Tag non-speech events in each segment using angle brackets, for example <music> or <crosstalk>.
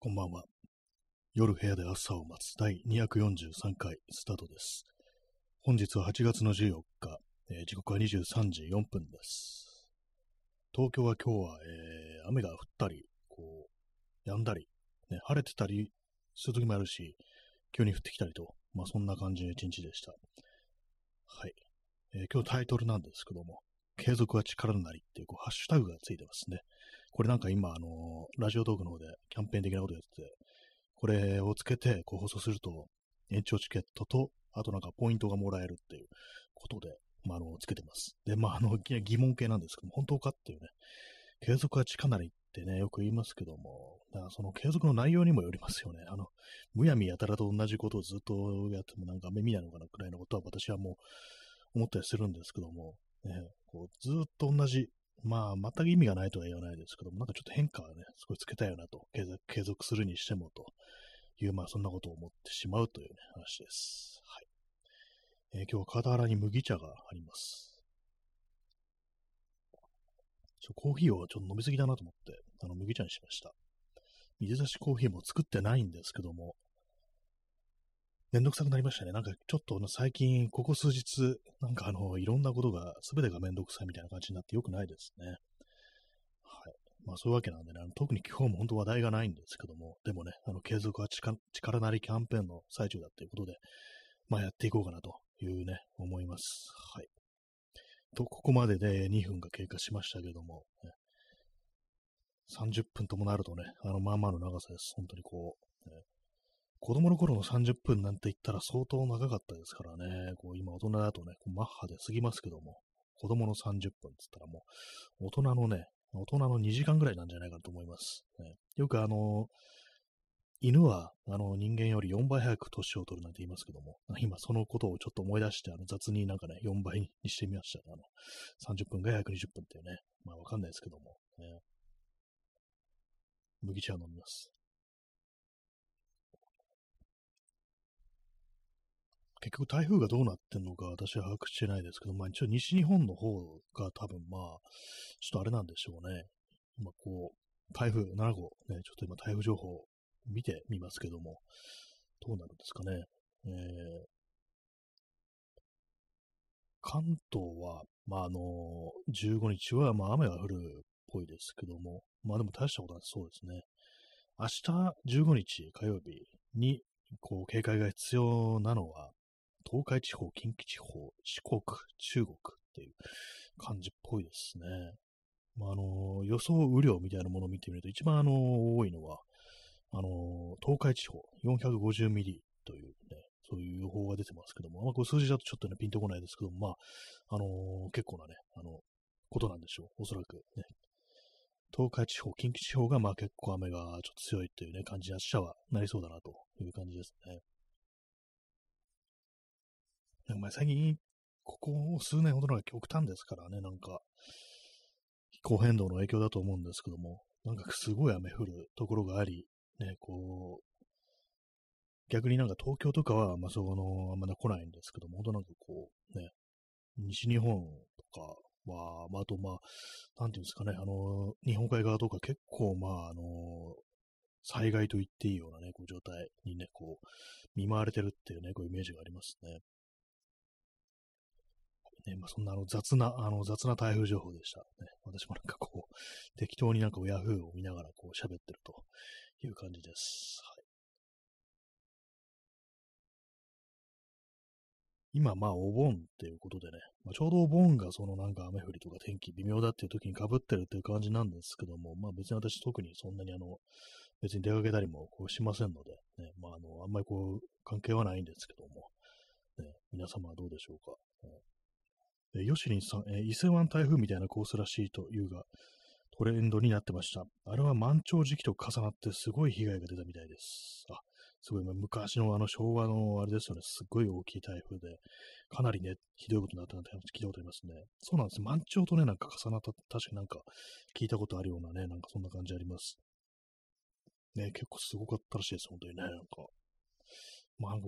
こんばんは。夜部屋で朝を待つ第243回スタートです。本日は8月の14日、えー、時刻は23時4分です。東京は今日は、えー、雨が降ったり、こう、止んだり、ね、晴れてたりする時もあるし、急に降ってきたりと、まあそんな感じの一日でした。はい。えー、今日タイトルなんですけども、継続は力なりっていうこうハッシュタグがついてますね。これなんか今、あの、ラジオトークの方でキャンペーン的なことやってて、これをつけてこう放送すると、延長チケットと、あとなんかポイントがもらえるっていうことで、まあ、あの、つけてます。で、まあ、あの、疑問系なんですけども、本当かっていうね、継続は力なりってね、よく言いますけども、だからその継続の内容にもよりますよね。あの、むやみやたらと同じことをずっとやってもなんか目見ないのかなくらいのことは私はもう思ったりするんですけども、ね、こうずっと同じまあ、全く意味がないとは言わないですけども、なんかちょっと変化はね、すごいつけたいよなと、継続するにしてもという、まあそんなことを思ってしまうというね、話です。はい。えー、今日は傍らに麦茶があります。ちょコーヒーをちょっと飲みすぎだなと思って、あの、麦茶にしました。水出しコーヒーも作ってないんですけども、めんどくさくなりましたね。なんかちょっと最近、ここ数日、なんかあの、いろんなことが、すべてがめんどくさいみたいな感じになってよくないですね。はい。まあそういうわけなんでね、あの特に今日も本当話題がないんですけども、でもね、あの、継続は力なりキャンペーンの最中だっていうことで、まあやっていこうかなというね、思います。はい。と、ここまでで2分が経過しましたけども、30分ともなるとね、あの、まあまあの長さです。本当にこう、ね、子供の頃の30分なんて言ったら相当長かったですからね、こう今大人だとね、こうマッハで過ぎますけども、子供の30分って言ったらもう、大人のね、大人の2時間ぐらいなんじゃないかと思います。ね、よくあの、犬はあの人間より4倍早く年を取るなんて言いますけども、今そのことをちょっと思い出して、あの雑になんかね、4倍にしてみました、あの、30分が120分っていうね、まあわかんないですけども、ね、麦茶飲みます。結局台風がどうなってんのか私は把握してないですけど、まあ一応西日本の方が多分まあ、ちょっとあれなんでしょうね。今こう、台風7号、ね、ちょっと今台風情報見てみますけども、どうなるんですかね。えー、関東は、まああの、15日はまあ雨が降るっぽいですけども、まあでも大したことないそうですね。明日15日火曜日にこう警戒が必要なのは、東海地方、近畿地方、四国、中国っていう感じっぽいですね。まあ、あの予想雨量みたいなものを見てみると、一番あの多いのは、あの東海地方、450ミリというね、そういう予報が出てますけども、まあ、こ数字だとちょっとね、ピンとこないですけども、まあ、あの、結構なね、あの、ことなんでしょう。おそらくね。東海地方、近畿地方がまあ結構雨がちょっと強いっていうね、感じに明日はなりそうだなという感じですね。なんか最近、ここ数年ほどのが極端ですからね、なんか、気候変動の影響だと思うんですけども、なんかすごい雨降るところがあり、ね、こう、逆になんか東京とかは、まあ、そうあの、あんまり来ないんですけども、本当なんかこう、ね、西日本とかは、まあ、あとまあ、なんていうんですかね、あの、日本海側とか結構、まあ、あの、災害と言っていいようなね、こう状態にね、こう、見舞われてるっていうね、こうイメージがありますね。ね、まあ、そんなあの雑な、あの雑な台風情報でした。ね、私もなんかこう、適当になんかヤフーを見ながらこう喋ってるという感じです。はい、今、まあ、お盆っていうことでね、まあ、ちょうどお盆がそのなんか雨降りとか天気微妙だっていう時に被ってるっていう感じなんですけども、まあ別に私特にそんなにあの、別に出かけたりもこうしませんので、ね、まああの、あんまりこう、関係はないんですけども、ね、皆様はどうでしょうか。ねえヨシリンさん、え伊勢湾台風みたいなコースらしいというが、トレンドになってました。あれは満潮時期と重なってすごい被害が出たみたいです。あ、すごい、昔のあの昭和のあれですよね、すごい大きい台風で、かなりね、ひどいことになったなんて聞いたことありますね。そうなんです。満潮とね、なんか重なった、確かなんか聞いたことあるようなね、なんかそんな感じあります。ね、結構すごかったらしいです、本当にね、なんか。まあ、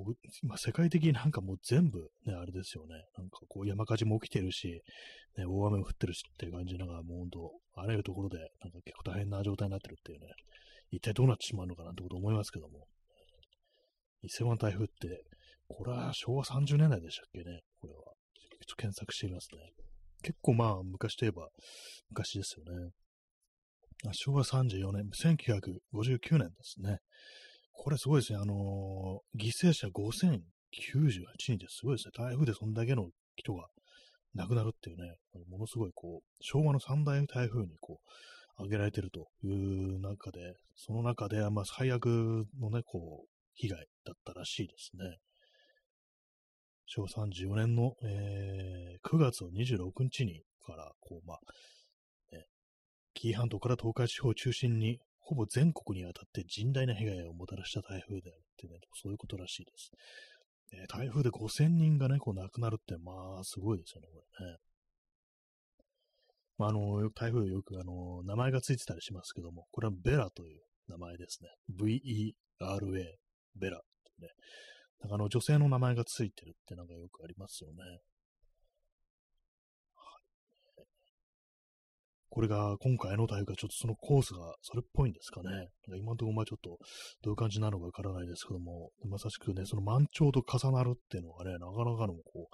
今 <laughs> 世界的になんかもう全部ね、あれですよね。なんかこう山火事も起きてるし、ね、大雨も降ってるしっていう感じ、なんかもう本当、あらゆるところでなんか結構大変な状態になってるっていうね、一体どうなってしまうのかなってこと思いますけども。伊勢湾台風って、これは昭和30年代でしたっけね、これは。ちょっと検索してみますね。結構まあ、昔といえば、昔ですよね。昭和34年、1959年ですね。これすごいですね。あの、犠牲者5098人ってすごいですね。台風でそんだけの人が亡くなるっていうね、ものすごいこう、昭和の三大台風にこう、挙げられてるという中で、その中で、まあ、最悪のね、こう、被害だったらしいですね。昭和34年の、えー、9月26日にから、こう、まあ、ね、紀伊半島から東海地方を中心に、ほぼ全国にわたって甚大な被害をもたらした台風であるってね、そういうことらしいです。えー、台風で5000人がね、こう亡くなるって、まあ、すごいですよね、これね。まあ、あの、台風よく、あの、名前がついてたりしますけども、これはベラという名前ですね。V-E-R-A、ベラってね。なんかあの、女性の名前がついてるってなんかよくありますよね。これが今回の台風がちょっとそのコースがそれっぽいんですかね。今のところまあちょっとどういう感じなのかわからないですけども、まさしくね、その満潮と重なるっていうのがね、なかなかのこ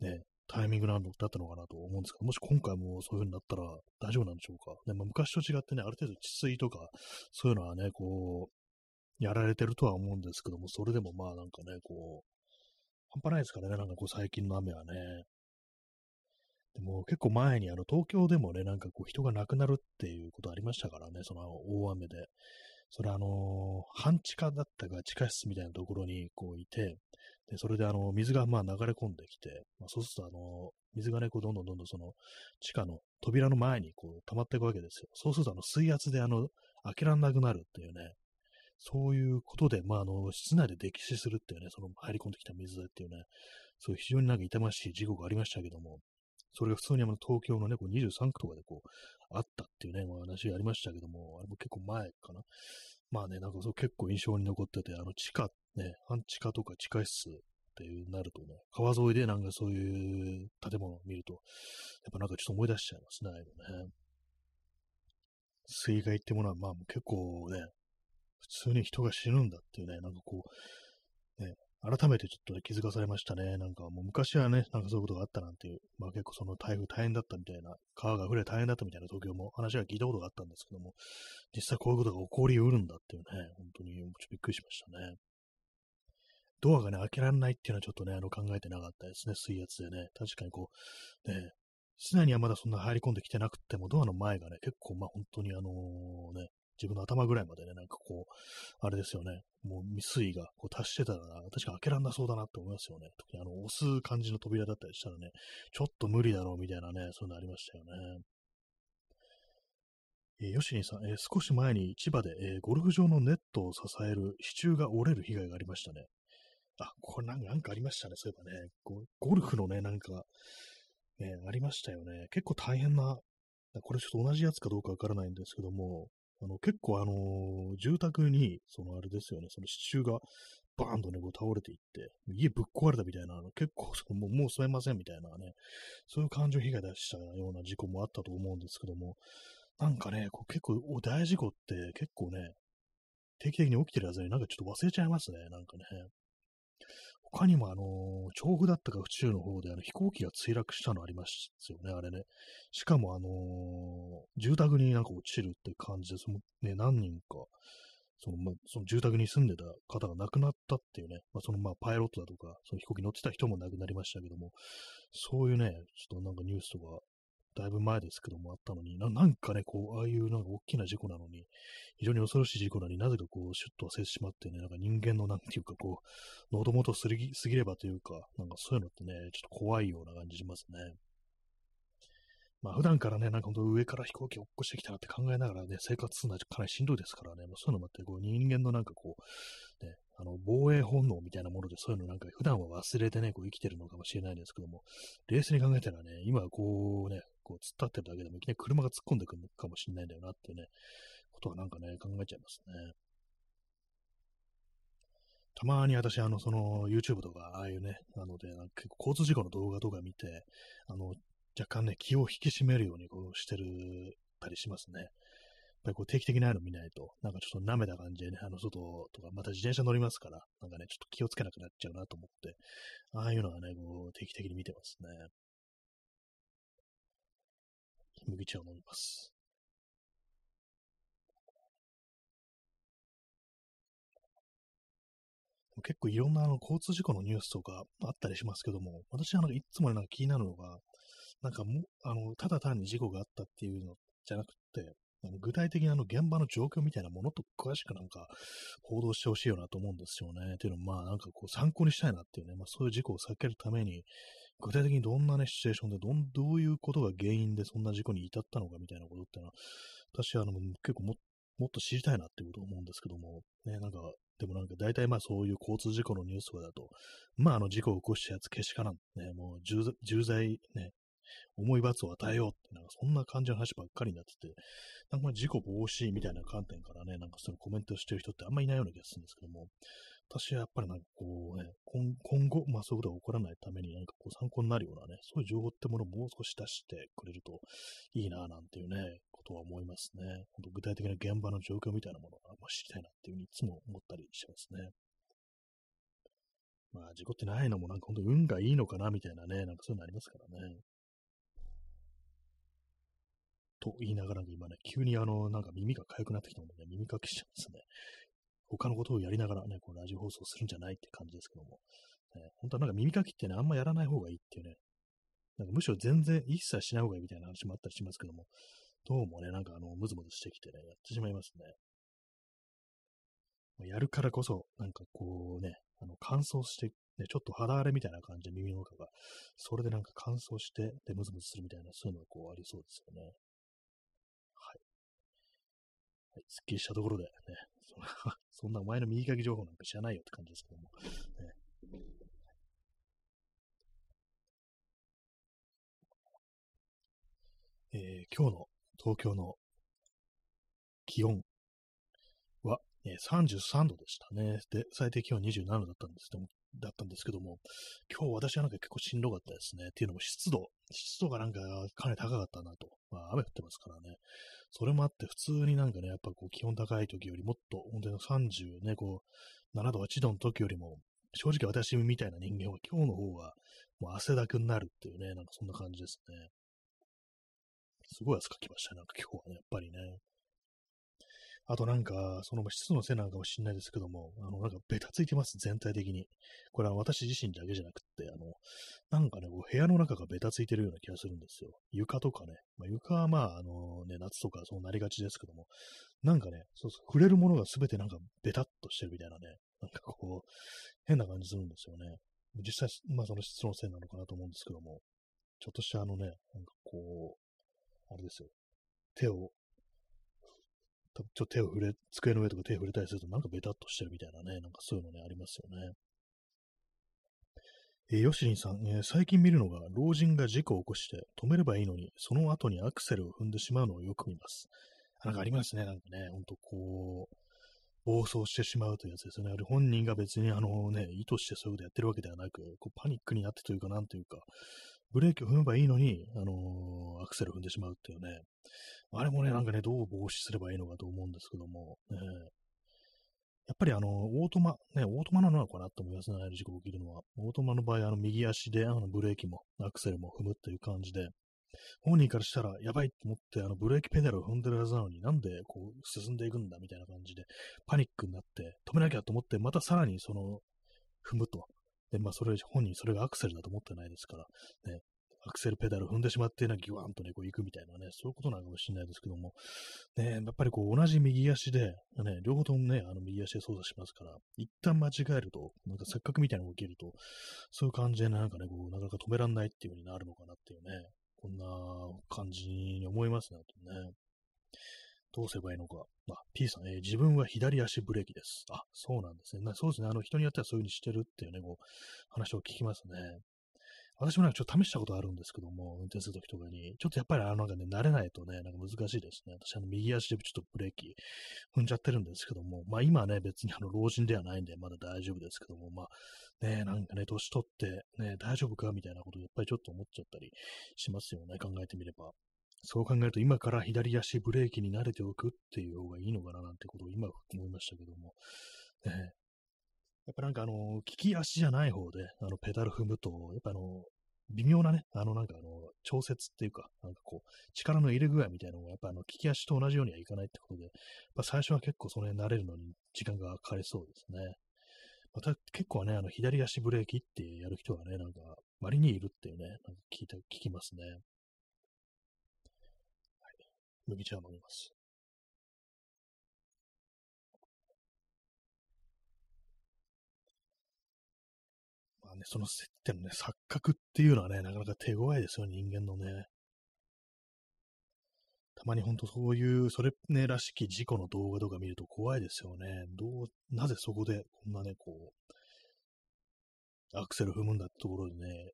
う、ね、タイミングなのだったのかなと思うんですけど、もし今回もそういう風になったら大丈夫なんでしょうか。ねまあ、昔と違ってね、ある程度治水とか、そういうのはね、こう、やられてるとは思うんですけども、それでもまあなんかね、こう、半端ないですからね、なんかこう最近の雨はね。でも結構前にあの東京でもね、なんかこう人が亡くなるっていうことありましたからね、その大雨で。それあの半地下だったか地下室みたいなところにこういて、で、それであの水がまあ流れ込んできて、まあ、そうするとあの水がね、こうどんどんどんどんその地下の扉の前にこう溜まっていくわけですよ。そうするとあの水圧であの開けられなくなるっていうね、そういうことで、まああの室内で溺死するっていうね、その入り込んできた水でっていうね、そういう非常になんか痛ましい事故がありましたけども、それが普通にあの東京のね、こう23区とかでこう、あったっていうね、まあ、話ありましたけども、あれも結構前かな。まあね、なんかそう結構印象に残ってて、あの地下、ね、半地下とか地下室っていうなるとね、川沿いでなんかそういう建物を見ると、やっぱなんかちょっと思い出しちゃいますね、あのね。水害ってものはまあ結構ね、普通に人が死ぬんだっていうね、なんかこう、改めてちょっと、ね、気づかされましたね。なんかもう昔はね、なんかそういうことがあったなんていう、まあ結構その台風大変だったみたいな、川が溢れ大変だったみたいな東京も話は聞いたことがあったんですけども、実際こういうことが起こりうるんだっていうね、本当にちょっとびっくりしましたね。ドアがね、開けられないっていうのはちょっとね、あの考えてなかったですね、水圧でね。確かにこう、ね、室内にはまだそんな入り込んできてなくても、ドアの前がね、結構まあ本当にあのね、自分の頭ぐらいまでね、なんかこう、あれですよね、もう未水位がこう達してたら、確か開けらんなそうだなって思いますよね。特にあの、押す感じの扉だったりしたらね、ちょっと無理だろうみたいなね、そういうのありましたよね。えー、ヨシニさん、えー、少し前に千葉で、えー、ゴルフ場のネットを支える支柱が折れる被害がありましたね。あ、これなんかありましたね、そういえばね。ゴルフのね、なんか、ね、ありましたよね。結構大変な、これちょっと同じやつかどうかわからないんですけども、あの、結構あのー、住宅に、そのあれですよね、その支柱がバーンとね、こう倒れていって、家ぶっ壊れたみたいな、結構そのもう、もう住めませんみたいなね、そういう感情被害出したような事故もあったと思うんですけども、なんかね、こう結構大事故って結構ね、定期的に起きてるはずになんかちょっと忘れちゃいますね、なんかね。他にもあの、調布だったか府中の方であの飛行機が墜落したのありますよね、あれね。しかもあの、住宅になんか落ちるって感じで、そのね、何人か、その、ま、その住宅に住んでた方が亡くなったっていうね、まあ、そのまあパイロットだとか、その飛行機乗ってた人も亡くなりましたけども、そういうね、ちょっとなんかニュースとかだいぶ前ですけどもあったのにな、なんかね、こう、ああいうなんか大きな事故なのに、非常に恐ろしい事故なのになぜかこう、シュッと忘れてしまってね、なんか人間のなんていうかこう、喉元すぎすぎればというか、なんかそういうのってね、ちょっと怖いような感じしますね。まあ普段からね、なんか本当上から飛行機を起こしてきたなって考えながらね、生活するのはかなりしんどいですからね、まあ、そういうのもあって、こう人間のなんかこう、ね、あの防衛本能みたいなもので、そういうのなんか普段は忘れてね、こう生きてるのかもしれないですけども、冷静に考えたらね、今こうね、こう突っ立ってるだけでもいきなり車が突っ込んでくるかもしれないんだよなっていうね、ことはなんかね、考えちゃいますね。たまに私、あの、その、YouTube とか、ああいうね、なので、結構交通事故の動画とか見て、あの、若干ね、気を引き締めるようにこうしてるたりしますね。やっぱりこう定期的なの見ないと、なんかちょっと舐めた感じでね、あの外とか、また自転車乗りますから、なんかね、ちょっと気をつけなくなっちゃうなと思って、ああいうのはね、こう定期的に見てますね。麦茶を飲みます。結構いろんなあの交通事故のニュースとかあったりしますけども、私はなんかいつもなんか気になるのが、なんかもあの、ただ単に事故があったっていうのじゃなくて、あの具体的なあの現場の状況みたいなものと詳しくなんか報道してほしいよなと思うんですよね。っていうのもまあなんかこう参考にしたいなっていうね、まあそういう事故を避けるために、具体的にどんなね、シチュエーションでどん、どういうことが原因でそんな事故に至ったのかみたいなことっていうのは、私はあの結構ももっと知りたいなっていうことを思うんですけども、ね、なんか、でもなんか大体まあそういう交通事故のニュースとかだと、まああの事故を起こしたやつけしからん、ね、もう重罪ね、重い罰を与えようって、なんかそんな感じの話ばっかりになってて、なんか事故防止みたいな観点からね、なんかそのコメントしてる人ってあんまいないような気がするんですけども、私はやっぱりなんかこうね、今後、まあそういうことが起こらないために何かこう参考になるようなね、そういう情報ってものをもう少し出してくれるといいななんていうね、ことは思いますね。本当具体的な現場の状況みたいなものが、ま、知りたいなっていうふうにいつも思ったりしますね。まあ事故ってないのもなんか本当運がいいのかなみたいなね、なんかそういうのありますからね。と言いながら今ね、急にあの、なんか耳が痒くなってきたので、ね、耳かきしちゃうんですね。他のことをやりながらね、このラジオ放送するんじゃないって感じですけども、ね、本当はなんか耳かきってね、あんまやらない方がいいっていうね、なんかむしろ全然一切しない方がいいみたいな話もあったりしますけども、どうもね、なんかあの、ムズムズしてきてね、やってしまいますね。やるからこそ、なんかこうね、あの乾燥して、ね、ちょっと肌荒れみたいな感じで耳の中が、それでなんか乾燥して、で、ムズムズするみたいな、そういうのがこうありそうですよね。はい、すっきりしたところでね、<laughs> そんなお前の右書き情報なんか知らないよって感じですけども、ね、えー、今日の東京の気温は、えー、33度でしたね。で、最低気温27度だったんですけども、だったんですけども、今日私はなんか結構しんどかったですね。っていうのも湿度、湿度がなんかかなり高かったなと。まあ雨降ってますからね。それもあって、普通になんかね、やっぱこう気温高い時よりもっと、本当に30ね、こう、7度、8度の時よりも、正直私みたいな人間は今日の方がもう汗だくになるっていうね、なんかそんな感じですね。すごい汗かきましたね、なんか今日はね、やっぱりね。あとなんか、その湿度のせいなのかもしれないですけども、あの、なんかベタついてます、全体的に。これは私自身だけじゃなくって、あの、なんかね、こう部屋の中がベタついてるような気がするんですよ。床とかね。まあ、床はまあ、あのね、夏とかそうなりがちですけども、なんかね、そうそう、触れるものが全てなんかベタっとしてるみたいなね、なんかこう、変な感じするんですよね。実際、まあその湿度のせいなのかなと思うんですけども、ちょっとしたあのね、なんかこう、あれですよ。手をちょっと手を触れ、机の上とか手を触れたりするとなんかベタっとしてるみたいなね、なんかそういうのね、ありますよね。えー、ヨシリンさん、えー、最近見るのが、老人が事故を起こして止めればいいのに、その後にアクセルを踏んでしまうのをよく見ます。なんかありますね、なんかね、ほんとこう、暴走してしまうというやつですよね。本人が別にあのね、意図してそういうことやってるわけではなく、こうパニックになってというか、なんというか、ブレーキを踏めばいいのに、あのー、アクセル踏んでしまうっていうね。あれもね、なんかね、どう防止すればいいのかと思うんですけども、ね、やっぱりあの、オートマ、ね、オートマなのかなと思いますね、事故起きるのは。オートマの場合、あの、右足で、あの、ブレーキも、アクセルも踏むっていう感じで、本人からしたら、やばいと思って、あの、ブレーキペダルを踏んでるはずなのになんで、こう、進んでいくんだみたいな感じで、パニックになって、止めなきゃと思って、またさらにその、踏むと。で、まあ、それ、本人それがアクセルだと思ってないですから、ね、アクセルペダル踏んでしまって、な、ギュワンとね、こう行くみたいなね、そういうことなのかもしれないですけども、ね、やっぱりこう、同じ右足で、ね、両方ともね、あの右足で操作しますから、一旦間違えると、なんか錯覚みたいなのが起きると、そういう感じでなんかね、こう、なかなか止めらんないっていう風になるのかなっていうね、こんな感じに思いますね、とね。どうすればいいのか。あ、P さん、えー、自分は左足ブレーキです。あ、そうなんですね。そうですね。あの、人によってはそういう風にしてるっていうね、こう、話を聞きますね。私もなんかちょっと試したことあるんですけども、運転するときとかに、ちょっとやっぱりあのなんかね、慣れないとね、なんか難しいですね。私あの右足でちょっとブレーキ踏んじゃってるんですけども、まあ今はね、別にあの老人ではないんで、まだ大丈夫ですけども、まあね、なんかね、年取ってね、大丈夫かみたいなことをやっぱりちょっと思っちゃったりしますよね、考えてみれば。そう考えると今から左足ブレーキに慣れておくっていう方がいいのかななんてことを今思いましたけども、ね、やっぱなんかあの、利き足じゃない方で、あの、ペダル踏むと、やっぱあの、微妙なね、あのなんかあの、調節っていうか、なんかこう、力の入れ具合みたいなのが、やっぱあの、利き足と同じようにはいかないってことで、やっぱ最初は結構それに慣れるのに時間がかかりそうですね。また結構ね、あの、左足ブレーキってやる人がね、なんか、割にいるっていうね、なんか聞いた、聞きますね。麦茶を飲みます。まあね、その接点のね、錯覚っていうのはね、なかなか手強いですよ、人間のね。たまにほんとそういう、それね、らしき事故の動画とか見ると怖いですよね。どう、なぜそこでこんなね、こう、アクセル踏むんだってところでね、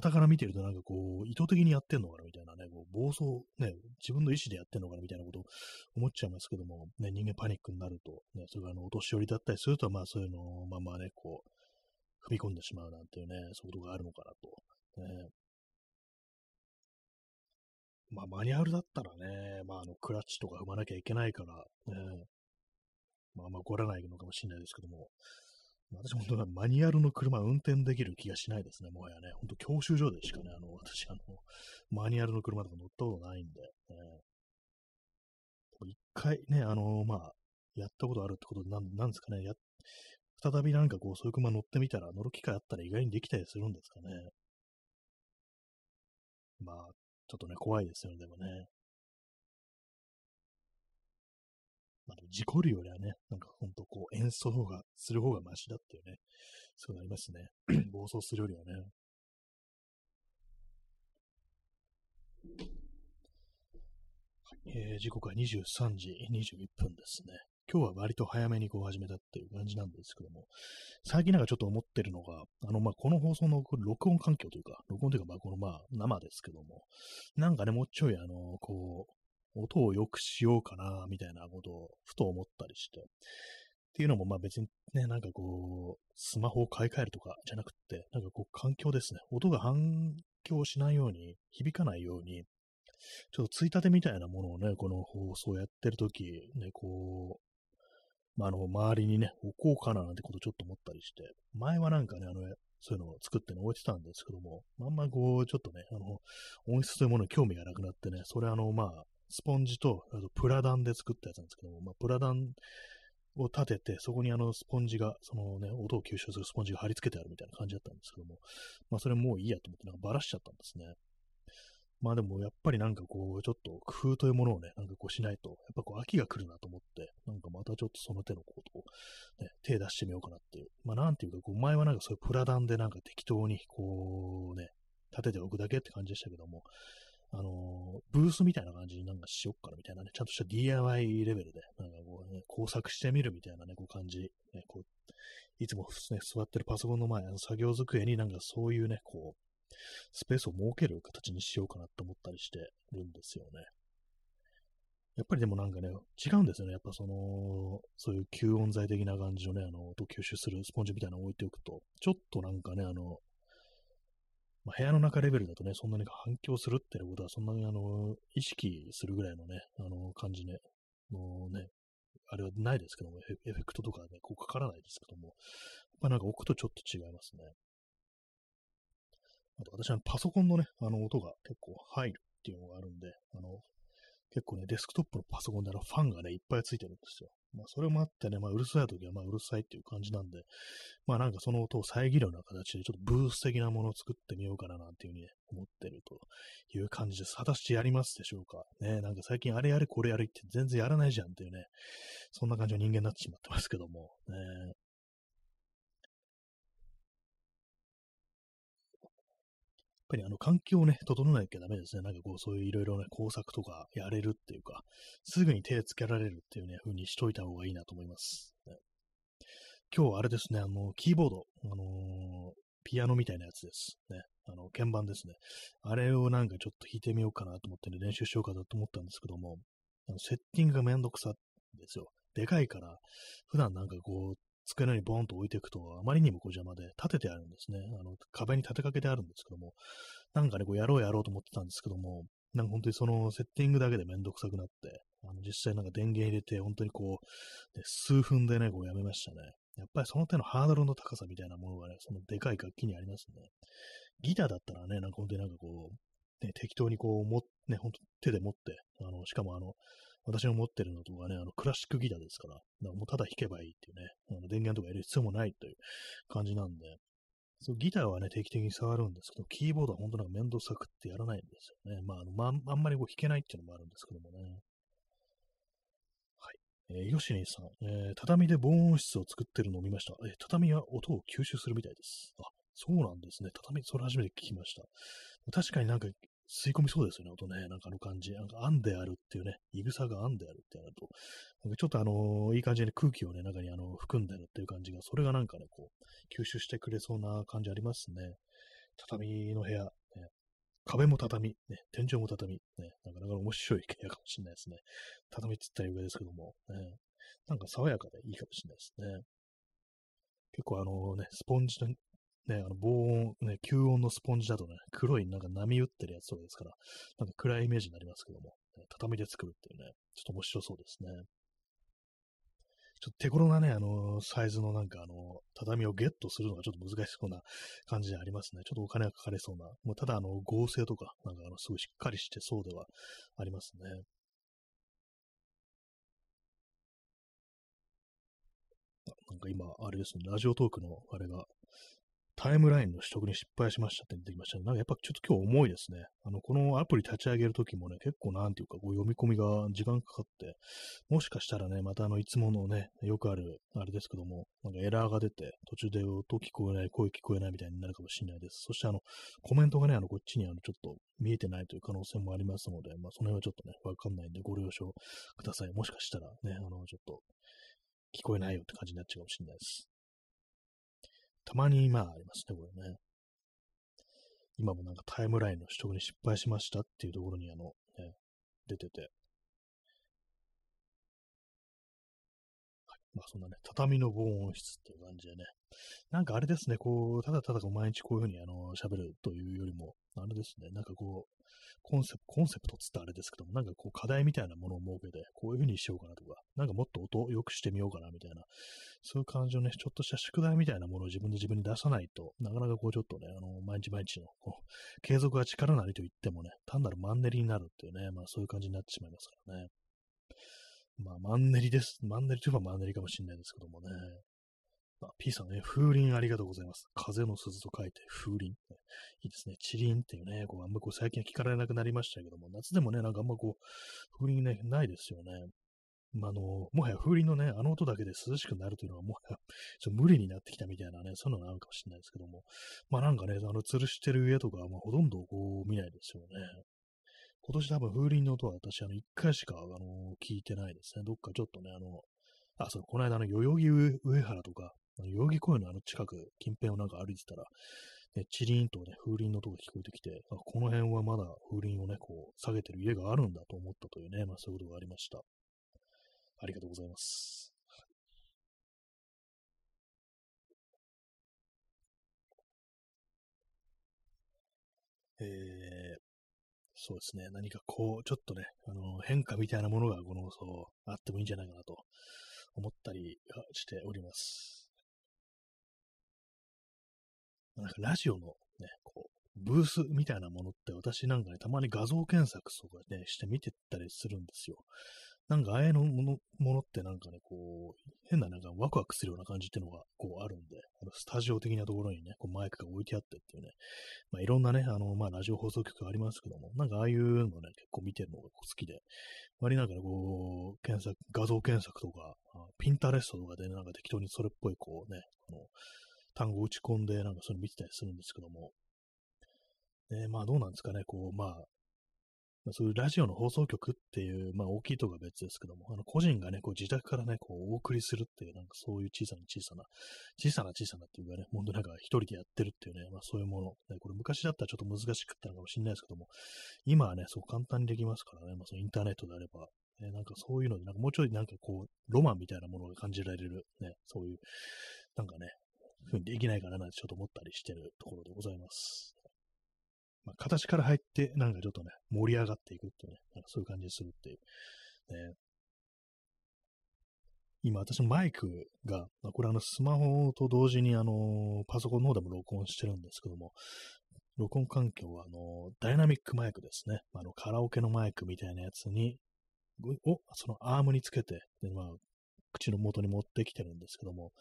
たから見てるとなんかこう、意図的にやってんのかなみたいなね、こう暴走、ね、自分の意思でやってんのかなみたいなこと思っちゃいますけども、ね、人間パニックになると、ね、それがあの、お年寄りだったりすると、まあそういうのをまあまあね、こう、踏み込んでしまうなんていうね、そういうことがあるのかなと。ね、まあ、マニュアルだったらね、まあ、あの、クラッチとか踏まなきゃいけないから、ね、まあ、まあ、怒らないのかもしれないですけども、私、本当はマニュアルの車運転できる気がしないですね、もはやね。本当教習所でしかね、あの、私、あの、マニュアルの車とか乗ったことないんで、ね、一回ね、あの、まあ、やったことあるってことなんなんですかね、や、再びなんかこう、そういう車乗ってみたら、乗る機会あったら意外にできたりするんですかね。まあ、ちょっとね、怖いですよね、でもね。事故るよりはね、なんかほんとこう演奏がする方がマシだっていうね、そうなりますね。<clears throat> 暴走するよりはね。えー、時刻は23時21分ですね。今日は割と早めにこう始めたっていう感じなんですけども、最近なんかちょっと思ってるのが、あの、まあ、この放送の録音環境というか、録音というか、まあ、このまあ、生ですけども、なんかね、もうちょいあの、こう、音を良くしようかな、みたいなことをふと思ったりして、っていうのも、まあ別にね、なんかこう、スマホを買い替えるとかじゃなくって、なんかこう、環境ですね。音が反響しないように、響かないように、ちょっとついたてみたいなものをね、この放送やってるとき、ね、こう、まあ、あの、周りにね、置こうかななんてことちょっと思ったりして、前はなんかね、あの、そういうのを作ってね、置いてたんですけども、あんまこう、ちょっとね、あの、音質というものに興味がなくなってね、それあの、まあ、スポンジと、あとプラダンで作ったやつなんですけども、まあ、プラダンを立てて、そこにあの、スポンジが、そのね、音を吸収するスポンジが貼り付けてあるみたいな感じだったんですけども、まあ、それもういいやと思って、なんかバラしちゃったんですね。まあでもやっぱりなんかこう、ちょっと工夫というものをね、なんかこうしないと、やっぱこう秋が来るなと思って、なんかまたちょっとその手のことを、ね、手出してみようかなっていう。まあなんていうか、こう前はなんかそういうプラダンでなんか適当にこうね、立てておくだけって感じでしたけども、あの、ブースみたいな感じになんかしよっかなみたいなね、ちゃんとした DIY レベルで、なんかこうね、工作してみるみたいなね、こう感じ、ね、こう、いつもね、座ってるパソコンの前、の作業机になんかそういうね、こう、スペースを設ける形にしようかなと思ったりしてるんですよね。やっぱりでもなんかね、違うんですよね。やっぱその、そういう吸音材的な感じのね、あの、音吸収するスポンジみたいなのを置いておくと、ちょっとなんかね、あの、まあ、部屋の中レベルだとね、そんなに反響するっていうことは、そんなにあの、意識するぐらいのね、あの、感じね、のね、あれはないですけども、エフェクトとかね、こうかからないですけども、やっぱなんか置くとちょっと違いますね。あと私はパソコンのね、あの音が結構入るっていうのがあるんで、あの、結構ね、デスクトップのパソコンであのファンがね、いっぱいついてるんですよ。まあ、それもあってね、まあ、うるさい時はまあ、うるさいっていう感じなんで、まあ、なんかその音を遮るような形で、ちょっとブース的なものを作ってみようかななんていうふうに、ね、思ってるという感じです。果たしてやりますでしょうかね、なんか最近あれやれこれやるって全然やらないじゃんっていうね、そんな感じの人間になってしまってますけども、ね、ぱりあの環境をね、整えなきゃダメですね。なんかこう、そういういろいろね、工作とかやれるっていうか、すぐに手つけられるっていうね、風にしといた方がいいなと思います。ね、今日はあれですね、あの、キーボード、あのー、ピアノみたいなやつです。ね。あの、鍵盤ですね。あれをなんかちょっと弾いてみようかなと思ってね、練習しようかなと思ったんですけども、あのセッティングがめんどくさですよ。でかいから、普段なんかこう、机の上にボーンと置いていくと、あまりにもこう邪魔で立ててあるんですね。あの、壁に立てかけてあるんですけども、なんかね、こうやろうやろうと思ってたんですけども、なんか本当にそのセッティングだけでめんどくさくなって、あの実際なんか電源入れて、本当にこう、ね、数分でね、こうやめましたね。やっぱりその手のハードルの高さみたいなものがね、そのでかい楽器にありますね。ギターだったらね、なんか本当になんかこう、ね、適当にこう、も、ね、本当手で持って、あの、しかもあの、私の持ってるのとかね、あの、クラシックギターですから、からもうただ弾けばいいっていうね、あの電源とか入れる必要もないという感じなんで、そうギターはね、定期的に触るんですけど、キーボードは本当なんか面倒くさくってやらないんですよね。まあ、あの、まあんまりこう弾けないっていうのもあるんですけどもね。はい。えー、ヨシニーさん、えー、畳で防音室を作ってるのを見ました。えー、畳は音を吸収するみたいです。あ、そうなんですね。畳、それ初めて聞きました。確かになんか吸い込みそうですよね、音ね。なんかあの感じ。なんか案であるっていうね、いぐさが案であるってなると、なんかちょっとあのー、いい感じに空気をね、中にあの、含んでるっていう感じが、それがなんかね、こう、吸収してくれそうな感じありますね。畳の部屋、ね、壁も畳、ね、天井も畳、ね、なかなか面白い部屋かもしれないですね。畳って言ったら上ですけども、ね、なんか爽やかでいいかもしれないですね。結構あのね、スポンジね、あの防音、ね、吸音のスポンジだとね、黒いなんか波打ってるやつとかですから、なんか暗いイメージになりますけども、ね、畳で作るっていうね、ちょっと面白そうですね。ちょっと手頃なね、あの、サイズのなんかあの、畳をゲットするのがちょっと難しそうな感じでありますね。ちょっとお金がかかりそうな。もうただあの、合成とか、なんかあの、すごいしっかりしてそうではありますね。なんか今、あれですね、ラジオトークのあれがタイムラインの取得に失敗しましたって出てきましたね。なんかやっぱちょっと今日重いですね。あの、このアプリ立ち上げるときもね、結構なんていうか、こう読み込みが時間かかって、もしかしたらね、またあの、いつものね、よくある、あれですけども、なんかエラーが出て、途中で音聞こえない、声聞こえないみたいになるかもしれないです。そしてあの、コメントがね、あの、こっちにあの、ちょっと見えてないという可能性もありますので、まあ、その辺はちょっとね、わかんないんで、ご了承ください。もしかしたらね、あの、ちょっと、聞こえないよって感じになっちゃうかもしれないです。たまに今あありますね、これね。今もなんかタイムラインの取得に失敗しましたっていうところにあの、ね、出てて。まあそんなね、畳の防音室っていう感じでね。なんかあれですね、こう、ただただこう毎日こういうふうにあの、喋るというよりも、あれですね、なんかこう、コンセプト、コンセプトっつったあれですけども、なんかこう課題みたいなものを設けて、こういう風にしようかなとか、なんかもっと音を良くしてみようかなみたいな、そういう感じのね、ちょっとした宿題みたいなものを自分で自分に出さないとなかなかこうちょっとね、あの、毎日毎日の、こう、継続が力なりと言ってもね、単なるマンネリになるっていうね、まあそういう感じになってしまいますからね。まあ、マンネリです。マンネリといえばマンネリかもしれないですけどもね。あ、P さんね、風鈴ありがとうございます。風の鈴と書いて風鈴。いいですね。チリンっていうね、こうあんまこう最近は聞かれなくなりましたけども、夏でもね、なんかあんまこう、風鈴ね、ないですよね。まあ、あの、もはや風鈴のね、あの音だけで涼しくなるというのは、もはや、ちょっと無理になってきたみたいなね、そういうのがあるかもしれないですけども、まあなんかね、あの、吊るしてる家とかは、まあ、ほとんどこう、見ないですよね。今年多分風鈴の音は私、あの、一回しか、あの、聞いてないですね。どっかちょっとね、あの、あ、そう、この間の代々木上原とか、代々木公園のあの近く、近辺をなんか歩いてたら、ね、チリーンとね、風鈴の音が聞こえてきて、あこの辺はまだ風鈴をね、こう、下げてる家があるんだと思ったというね、まあそういうことがありました。ありがとうございます。えー、そうですね。何かこう、ちょっとね、あの、変化みたいなものが、この、そう、あってもいいんじゃないかなと思ったりしております。なんかラジオのね、こう、ブースみたいなものって私なんかね、たまに画像検索とかね、して見てったりするんですよ。なんかああいうのものものってなんかね、こう、変ななんかワクワクするような感じっていうのがこうあるんで、あのスタジオ的なところにね、こうマイクが置いてあってっていうね、まあいろんなね、あの、まあラジオ放送局ありますけども、なんかああいうのね、結構見てるのが好きで、割りなんかね、こう、検索、画像検索とか、ピンタレストとかで、ね、なんか適当にそれっぽいこうね、あの単語打ち込んでなんかそれ見てたりするんですけども、ね、まあどうなんですかね、こう、まあ、そういうラジオの放送局っていう、まあ大きいとこは別ですけども、あの個人がね、こう自宅からね、こうお送りするっていう、なんかそういう小さな小さな、小さな小さなっていうかね、ほんとなんか一人でやってるっていうね、まあそういうもの、ね、これ昔だったらちょっと難しかったのかもしれないですけども、今はね、そう簡単にできますからね、まあそのインターネットであれば、ね、なんかそういうので、なんかもうちょいなんかこう、ロマンみたいなものが感じられる、ね、そういう、なんかね、ふうにできないかななんてちょっと思ったりしてるところでございます。まあ、形から入って、なんかちょっとね、盛り上がっていくっていうね、なんかそういう感じにするっていう。ね、今、私のマイクが、まあ、これあの、スマホと同時にあの、パソコンの方でも録音してるんですけども、録音環境はあの、ダイナミックマイクですね。あの、カラオケのマイクみたいなやつに、を、そのアームにつけて、で、まあ、口の元に持ってきてるんですけども、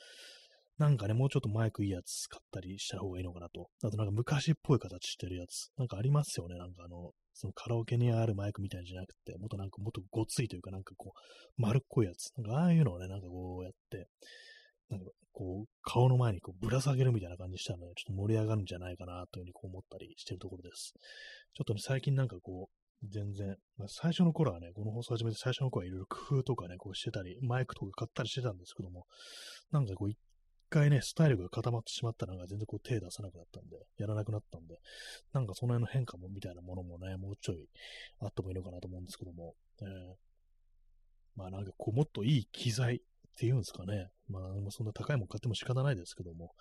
なんかね、もうちょっとマイクいいやつ買ったりした方がいいのかなと。あとなんか昔っぽい形してるやつ。なんかありますよね。なんかあの、そのカラオケにあるマイクみたいじゃなくて、もっとなんかもっとごついというかなんかこう、丸っこいやつ。なんかああいうのをね、なんかこうやって、なんかこう、顔の前にこうぶら下げるみたいな感じしたらね、ちょっと盛り上がるんじゃないかなというふうにこう思ったりしてるところです。ちょっとね、最近なんかこう、全然、まあ、最初の頃はね、この放送始めて最初の頃はいろいろ工夫とかね、こうしてたり、マイクとか買ったりしてたんですけども、なんかこう一回ね、スタイルが固まってしまったのが全然こう手出さなくなったんで、やらなくなったんで、なんかその辺の変化もみたいなものもね、もうちょいあってもいいのかなと思うんですけども、えー、まあなんかこうもっといい機材っていうんですかね、まあそんな高いもん買っても仕方ないですけども、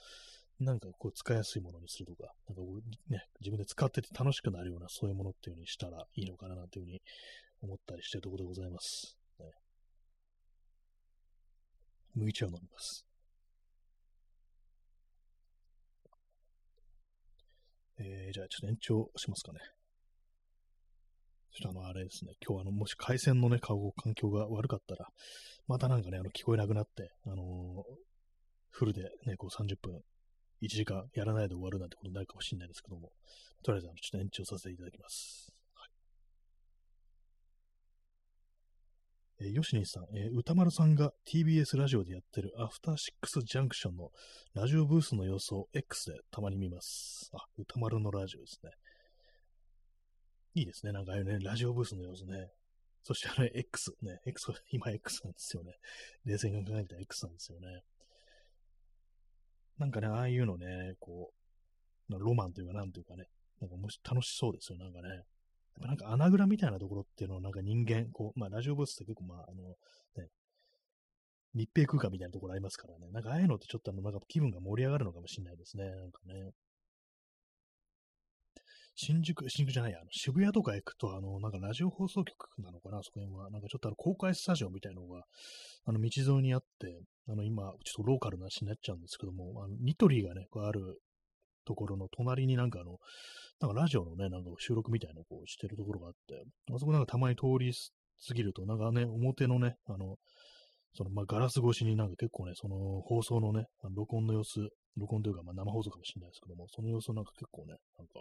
なんかこう使いやすいものにするとか、なんかこうね、自分で使ってて楽しくなるようなそういうものっていう風にしたらいいのかななんていうふうに思ったりしてるところでございます。ね、麦茶を飲みます。えー、じゃあちょっと延長しますかね。ちょっとあの、あれですね、今日あの、もし回線のね、顔環境が悪かったら、またなんかね、あの、聞こえなくなって、あのー、フルでね、こう30分、1時間やらないで終わるなんてことになるかもしれないですけども、とりあえずあの、ちょっと延長させていただきます。えー、ヨシニさん、えー、歌丸さんが TBS ラジオでやってるアフターシックスジャンクションのラジオブースの様子を X でたまに見ます。あ、歌丸のラジオですね。いいですね。なんかああいうね、ラジオブースの様子ね。そしてあれ、X、ね、X、今 X なんですよね。冷静に考えたら X なんですよね。なんかね、ああいうのね、こう、ロマンというか、なんというかね、なんかもし楽しそうですよ、なんかね。なんか穴蔵みたいなところっていうのをなんか人間、こう、まあラジオブースって結構まああの、ね、密閉空間みたいなところありますからね。なんかああいうのってちょっとあの、なんか気分が盛り上がるのかもしれないですね。なんかね。新宿、新宿じゃないや、あの渋谷とか行くと、あの、なんかラジオ放送局なのかな、そこ辺は。なんかちょっとあの、公開スタジオみたいなのが、あの、道沿いにあって、あの、今、ちょっとローカルな話になっちゃうんですけども、あの、ニトリがね、こうあるところの隣になんかあの、なんかラジオのね、なんか収録みたいなのをこうしてるところがあって、あそこなんかたまに通り過ぎると、なんかね、表のね、あの、その、まあ、ガラス越しになんか結構ね、その放送のね、録音の様子、録音というか、まあ、生放送かもしれないですけども、その様子なんか結構ね、なんか、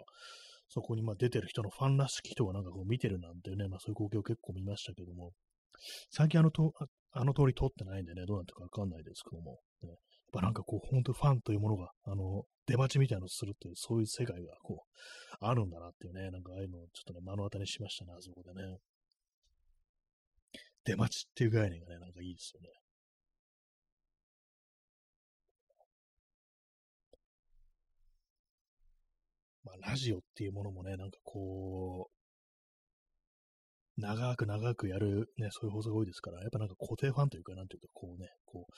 そこにまあ出てる人のファンらしき人がなんかこう見てるなんてね、まあそういう光景を結構見ましたけども、最近あのとあの通り通ってないんでね、どうなってるかわかんないですけども、ね、ぱなんかこう、本当ファンというものが、あの、出待ちみたいなのをするという、そういう世界がこう、あるんだなっていうね、なんかああいうのをちょっとね、目の当たりにしましたね、あそこでね。出待ちっていう概念がね、なんかいいですよね。まあ、ラジオっていうものもね、なんかこう、長く長くやるね、そういう放送が多いですから、やっぱなんか固定ファンというか、なんていうか、こうね、こう、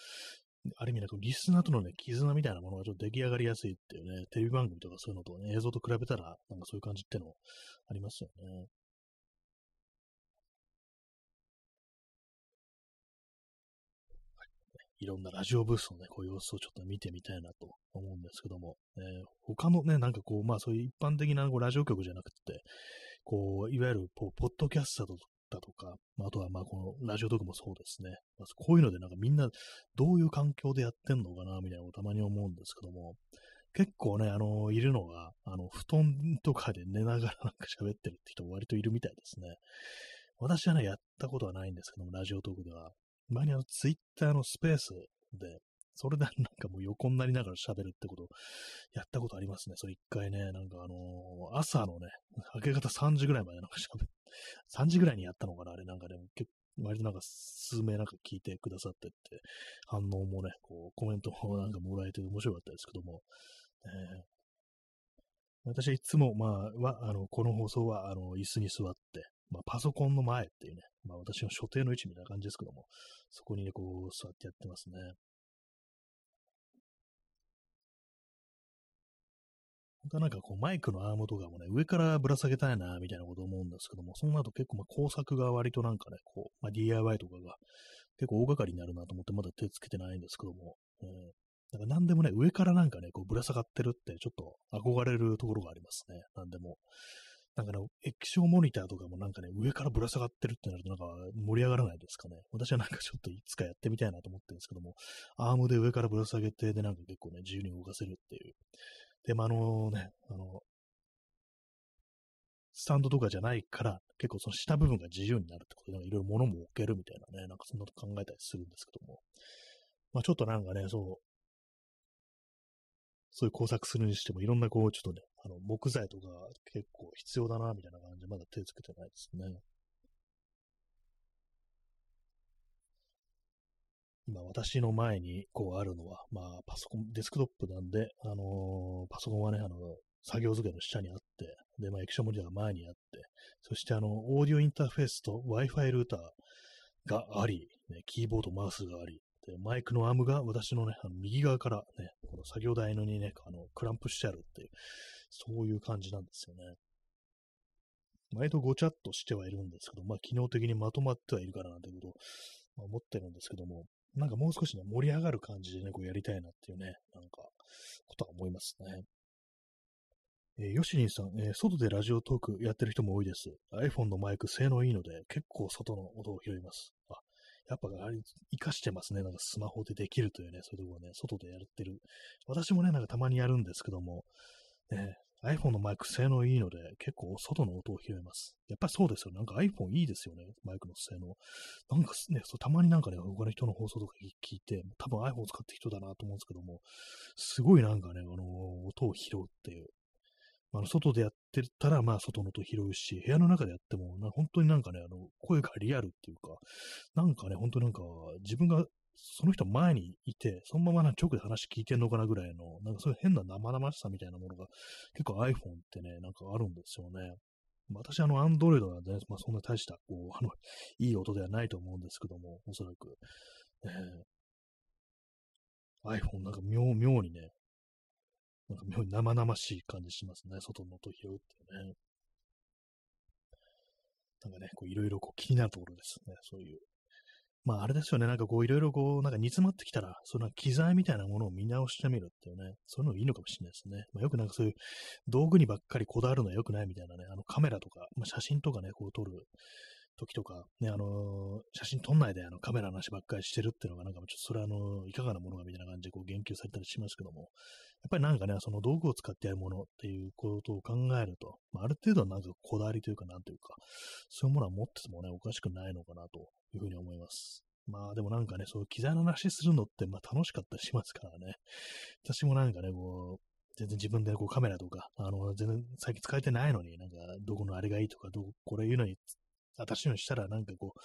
ある意味なんかリスナーとのね、絆みたいなものがちょっと出来上がりやすいっていうね、テレビ番組とかそういうのとね、映像と比べたら、なんかそういう感じってのありますよね。いろんなラジオブースのね、こう様子をちょっと見てみたいなと思うんですけども、えー、他のね、なんかこう、まあそういう一般的なこうラジオ局じゃなくて、こう、いわゆるポッドキャスターだとか、あとはまあこのラジオ局もそうですね、まあ、こういうのでなんかみんなどういう環境でやってんのかな、みたいなのをたまに思うんですけども、結構ね、あの、いるのが、あの、布団とかで寝ながらなんか喋ってるって人割といるみたいですね。私はね、やったことはないんですけども、ラジオトークでは。前にあの、ツイッターのスペースで、それでなんかもう横になりながら喋るってことやったことありますね。それ一回ね、なんかあのー、朝のね、明け方3時ぐらいまでなんか喋って、3時ぐらいにやったのかなあれなんかでも結構、割となんか数名なんか聞いてくださってって、反応もね、こう、コメントもなんかもらえて面白かったですけども、えー、私はいつも、まあ、は、あの、この放送は、あの、椅子に座って、まあ、パソコンの前っていうね、まあ、私の所定の位置みたいな感じですけども、そこにね、こう、座ってやってますね。当なんかこうマイクのアームとかもね、上からぶら下げたいな、みたいなこと思うんですけども、その後結構まあ工作が割となんかね、こう、まあ、DIY とかが結構大掛かりになるなと思ってまだ手つけてないんですけども、えー、だか何でもね、上からなんかね、こうぶら下がってるってちょっと憧れるところがありますね。何でも。なんかね、液晶モニターとかもなんかね、上からぶら下がってるってなるとなんか盛り上がらないですかね。私はなんかちょっといつかやってみたいなと思ってるんですけども、アームで上からぶら下げて、でなんか結構ね、自由に動かせるっていう。で、まあ、あのね、あの、スタンドとかじゃないから、結構その下部分が自由になるってことで、いろいろ物も置けるみたいなね、なんかそんなこと考えたりするんですけども。まあちょっとなんかね、そう、そういう工作するにしても、いろんなこう、ちょっとね、あの、木材とか結構必要だな、みたいな感じで、まだ手つけてないですね。今私の前にこうあるのは、まあパソコン、デスクトップなんで、あのー、パソコンはね、あの、作業机の下にあって、で、まあ液晶モニターが前にあって、そしてあの、オーディオインターフェースと Wi-Fi ルーターがあり、ね、キーボード、マウスがあり、で、マイクのアームが私のね、あの右側からね、この作業台のにね、あの、クランプしてあるっていう、そういう感じなんですよね。割とごちゃっとしてはいるんですけど、まあ、機能的にまとまってはいるからなんてことを、まあ、思ってるんですけども、なんかもう少しね、盛り上がる感じでね、こうやりたいなっていうね、なんか、ことは思いますね。えー、ヨシリンさん、えー、外でラジオトークやってる人も多いです。iPhone のマイク性能いいので、結構外の音を拾います。あ、やっぱあれ、活かしてますね。なんかスマホでできるというね、そういうところね、外でやってる。私もね、なんかたまにやるんですけども、ね、iPhone のマイク性能いいので、結構外の音を拾います。やっぱりそうですよ。なんか iPhone いいですよね、マイクの性能。なんかね、そうたまになんかね、他の人の放送とか聞いて、多分 iPhone 使ってる人だなと思うんですけども、すごいなんかね、あの、音を拾うっていう。あの、外でやってたら、まあ、外の音拾うし、部屋の中でやっても、本当になんかね、あの、声がリアルっていうか、なんかね、本当になんか、自分がその人前にいて、そのまま直で話聞いてんのかなぐらいの、なんかそういう変な生々しさみたいなものが、結構 iPhone ってね、なんかあるんですよね。私、あの、Android なんで、ね、まあ、そんな大した、こう、<laughs> あの、いい音ではないと思うんですけども、おそらく。えー、iPhone なんか妙、妙にね、なんか妙に生々しい感じしますね。外の音拾うっていうね。なんかね、こういろいろこう気になるところですね。そういう。まああれですよね。なんかこういろいろこう、なんか煮詰まってきたら、その機材みたいなものを見直してみるっていうね。そういうのいいのかもしれないですね。まあ、よくなんかそういう道具にばっかりこだわるのは良くないみたいなね。あのカメラとか、まあ、写真とかね、こう撮る時とか、ね、あの、写真撮んないであのカメラの話ばっかりしてるっていうのが、なんかちょっとそれはあの、いかがなものかみたいな感じでこう言及されたりしますけども、やっぱりなんかね、その道具を使ってやるものっていうことを考えると、まあ、ある程度はなんかこだわりというか、なんというか、そういうものは持っててもね、おかしくないのかなというふうに思います。まあでもなんかね、そういう機材の話するのってまあ楽しかったりしますからね。私もなんかね、こう、全然自分でこうカメラとか、あの、全然最近使えてないのに、なんか、どこのあれがいいとか、どこれ言うのに私のしたらなんかこう、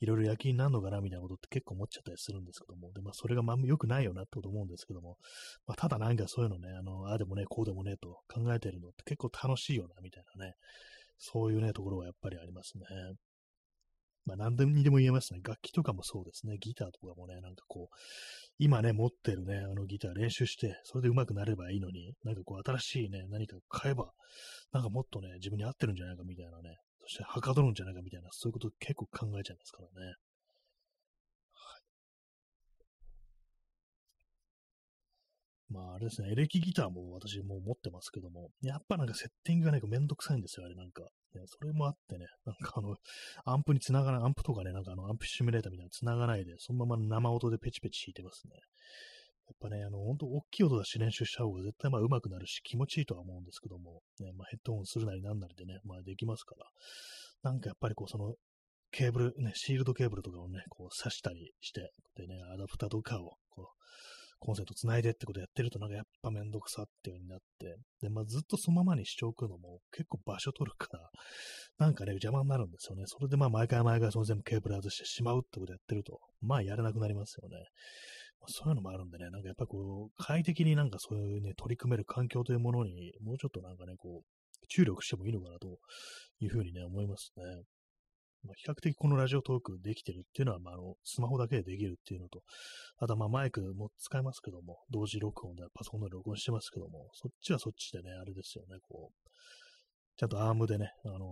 いろいろ焼きになるのかなみたいなことって結構思っちゃったりするんですけども、で、まあそれがまあ良くないよなってこと思うんですけども、まあただなんかそういうのね、あの、ああでもね、こうでもねと考えてるのって結構楽しいよなみたいなね、そういうね、ところはやっぱりありますね。まあ何でにでも言えますね。楽器とかもそうですね。ギターとかもね、なんかこう、今ね、持ってるね、あのギター練習して、それで上手くなればいいのに、なんかこう新しいね、何か買えば、なんかもっとね、自分に合ってるんじゃないかみたいなね、そしてはかどるんじゃないかみたいな、そういうこと結構考えちゃいますからね。まあ、あれですね、エレキギターも私もう持ってますけども、やっぱなんかセッティングがね、めんどくさいんですよ、あれなんか。ね、それもあってね、なんかあの、アンプにつながない、アンプとかね、なんかあの、アンプシミュレーターみたいなのつながないで、そのまま生音でペチペチ弾いてますね。やっぱね、あの、本当大きい音出し練習した方が絶対まあ上手くなるし気持ちいいとは思うんですけども、ね、まあヘッドホンするなりなんなりでね、まあできますから、なんかやっぱりこうその、ケーブル、ね、シールドケーブルとかをね、こう刺したりして、でね、アダプターとかを、こう、コンセント繋いでってことやってるとなんかやっぱめんどくさっていう風になって、で、まあずっとそのままにしておくのも結構場所取るから、なんかね、邪魔になるんですよね。それでまあ毎回毎回その全部ケーブル外してしまうってことやってると、まあやれなくなりますよね。そういうのもあるんでね、なんかやっぱこう、快適になんかそういうね、取り組める環境というものに、もうちょっとなんかね、こう、注力してもいいのかなというふうにね、思いますね。まあ、比較的このラジオトークできてるっていうのは、まあ、あの、スマホだけでできるっていうのと、あとまあマイクも使えますけども、同時録音でパソコンで録音してますけども、そっちはそっちでね、あれですよね、こう、ちゃんとアームでね、あのー、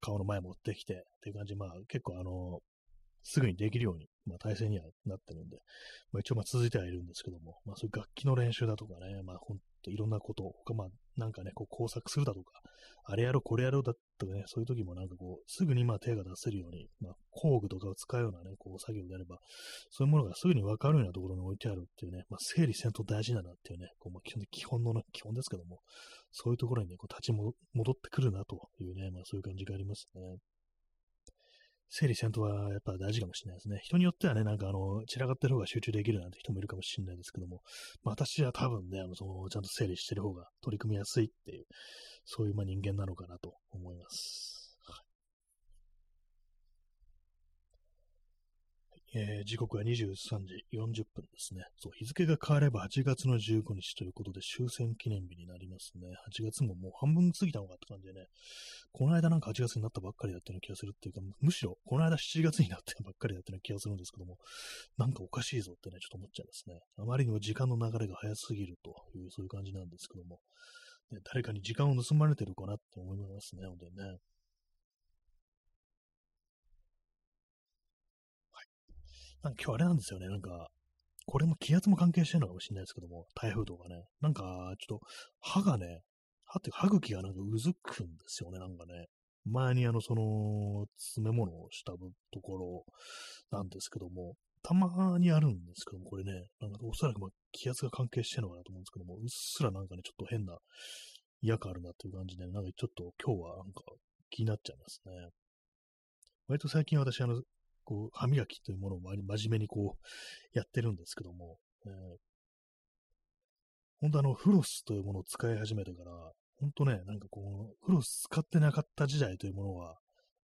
顔の前持ってきてっていう感じ、まあ結構あのー、すぐにできるように、まあ、体制にはなってるんで、まあ、一応まあ続いてはいるんですけども、まあ、そういう楽器の練習だとかね、まあ、ほんといろんなこと、他まあ、なんかね、こう工作するだとか、あれやろ、これやろうだとかね、そういう時もなんかこう、すぐにまあ手が出せるように、まあ、工具とかを使うようなね、こう作業であれば、そういうものがすぐにわかるようなところに置いてあるっていうね、まあ、整理せんと大事だなっていうね、こうまあ、基本基本の、ね、基本ですけども、そういうところにね、こう立ち戻ってくるなというね、まあそういう感じがありますね。整理戦闘はやっぱ大事かもしれないですね。人によってはね、なんかあの、散らかってる方が集中できるなんて人もいるかもしれないですけども、まあ、私は多分ね、あの、その、ちゃんと整理してる方が取り組みやすいっていう、そういうま人間なのかなと思います。えー、時刻は23時40分ですね。そう、日付が変われば8月の15日ということで終戦記念日になりますね。8月ももう半分過ぎたのかって感じでね、この間なんか8月になったばっかりだったような気がするっていうか、むしろこの間7月になったばっかりだったような気がするんですけども、なんかおかしいぞってね、ちょっと思っちゃいますね。あまりにも時間の流れが早すぎるという、そういう感じなんですけども、ね、誰かに時間を盗まれてるかなって思いますね、本当にね。なんか今日あれなんですよね、なんか、これも気圧も関係してるのかもしれないですけども、台風とかね、なんか、ちょっと、歯がね、歯って歯茎がなんかうずくんですよね、なんかね。前にあの、その、詰め物をしたところなんですけども、たまにあるんですけども、これね、なんかおそらくま気圧が関係してるのかなと思うんですけども、うっすらなんかね、ちょっと変な違和感あるなっていう感じで、なんかちょっと今日はなんか気になっちゃいますね。割と最近私、あの、こう、歯磨きというものを真面目にこう、やってるんですけども、えー、本当あの、フロスというものを使い始めてから、本当ね、なんかこう、フロス使ってなかった時代というものは、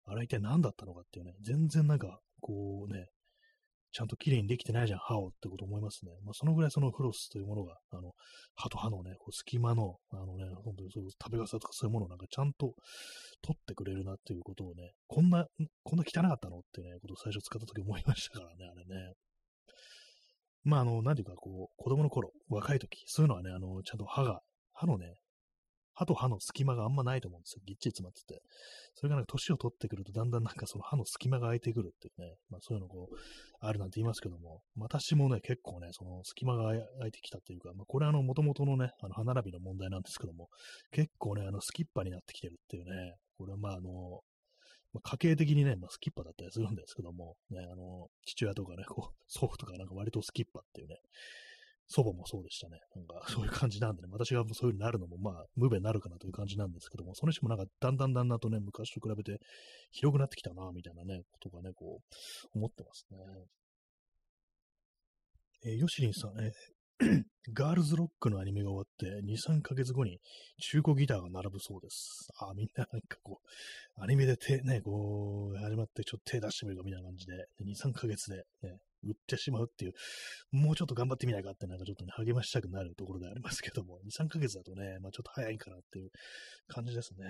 あれ一体何だったのかっていうね、全然なんか、こうね、ちゃんと綺麗にできてないじゃん、歯をってこと思いますね。まあ、そのぐらいそのフロスというものが、あの、歯と歯のね、こう隙間の、あのね、本当にそう食べ傘とかそういうものをなんかちゃんと取ってくれるなっていうことをね、こんな、こんな汚かったのってね、ことを最初使った時思いましたからね、あれね。まあ、あの、なんていうか、こう、子供の頃、若い時、そういうのはね、あの、ちゃんと歯が、歯のね、歯と歯の隙間があんまないと思うんですよ。ぎっちり詰まってて。それがなんか年を取ってくると、だんだんなんかその歯の隙間が空いてくるっていうね、まあそういうのこう、あるなんて言いますけども、私もね、結構ね、その隙間が空いてきたっていうか、まあこれあの、元々のね、あの、歯並びの問題なんですけども、結構ね、あの、スキッパになってきてるっていうね、これはまああの、まあ、家系的にね、まあ、スキッパだったりするんですけども、ね、あの、父親とかね、こう、祖父とかなんか割とスキッパっていうね、祖母もそうでしたね。なんか、<laughs> そういう感じなんでね、私がそういう風になるのも、まあ、無弁になるかなという感じなんですけども、その人もなんか、だんだんだんだんとね、昔と比べて広くなってきたな、みたいなね、ことがね、こう、思ってますね。えー、ヨシリンさん、え、<coughs> ガールズロックのアニメが終わって、2、3ヶ月後に中古ギターが並ぶそうです。あ、みんななんかこう、アニメで手、ね、こう、始まってちょっと手出してみるかみたいな感じで、で2、3ヶ月で、ね、売ってしまうっていう、もうちょっと頑張ってみないかってなんかちょっとね、励ましたくなるところでありますけども、2、3ヶ月だとね、まあちょっと早いかなっていう感じですね。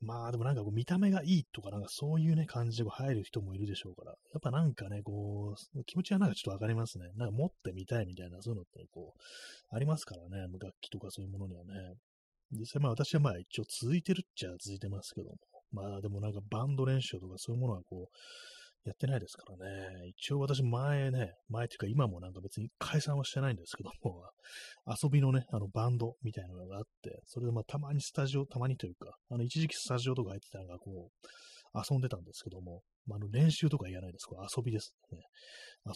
まあでもなんかこう見た目がいいとかなんかそういうね感じで入る人もいるでしょうから、やっぱなんかね、こう、気持ちはなんかちょっとわかりますね。なんか持ってみたいみたいな、そういうのってこう、ありますからね、楽器とかそういうものにはね。実際まあ私はまあ一応続いてるっちゃ続いてますけども、まあでもなんかバンド練習とかそういうものはこう、やってないですからね。一応私前ね、前っていうか今もなんか別に解散はしてないんですけども、<laughs> 遊びのね、あのバンドみたいなのがあって、それでまあたまにスタジオ、たまにというか、あの一時期スタジオとか入ってたのがこう、遊んでたんですけども、まあ、あの練習とか言わないです。これ遊びですね。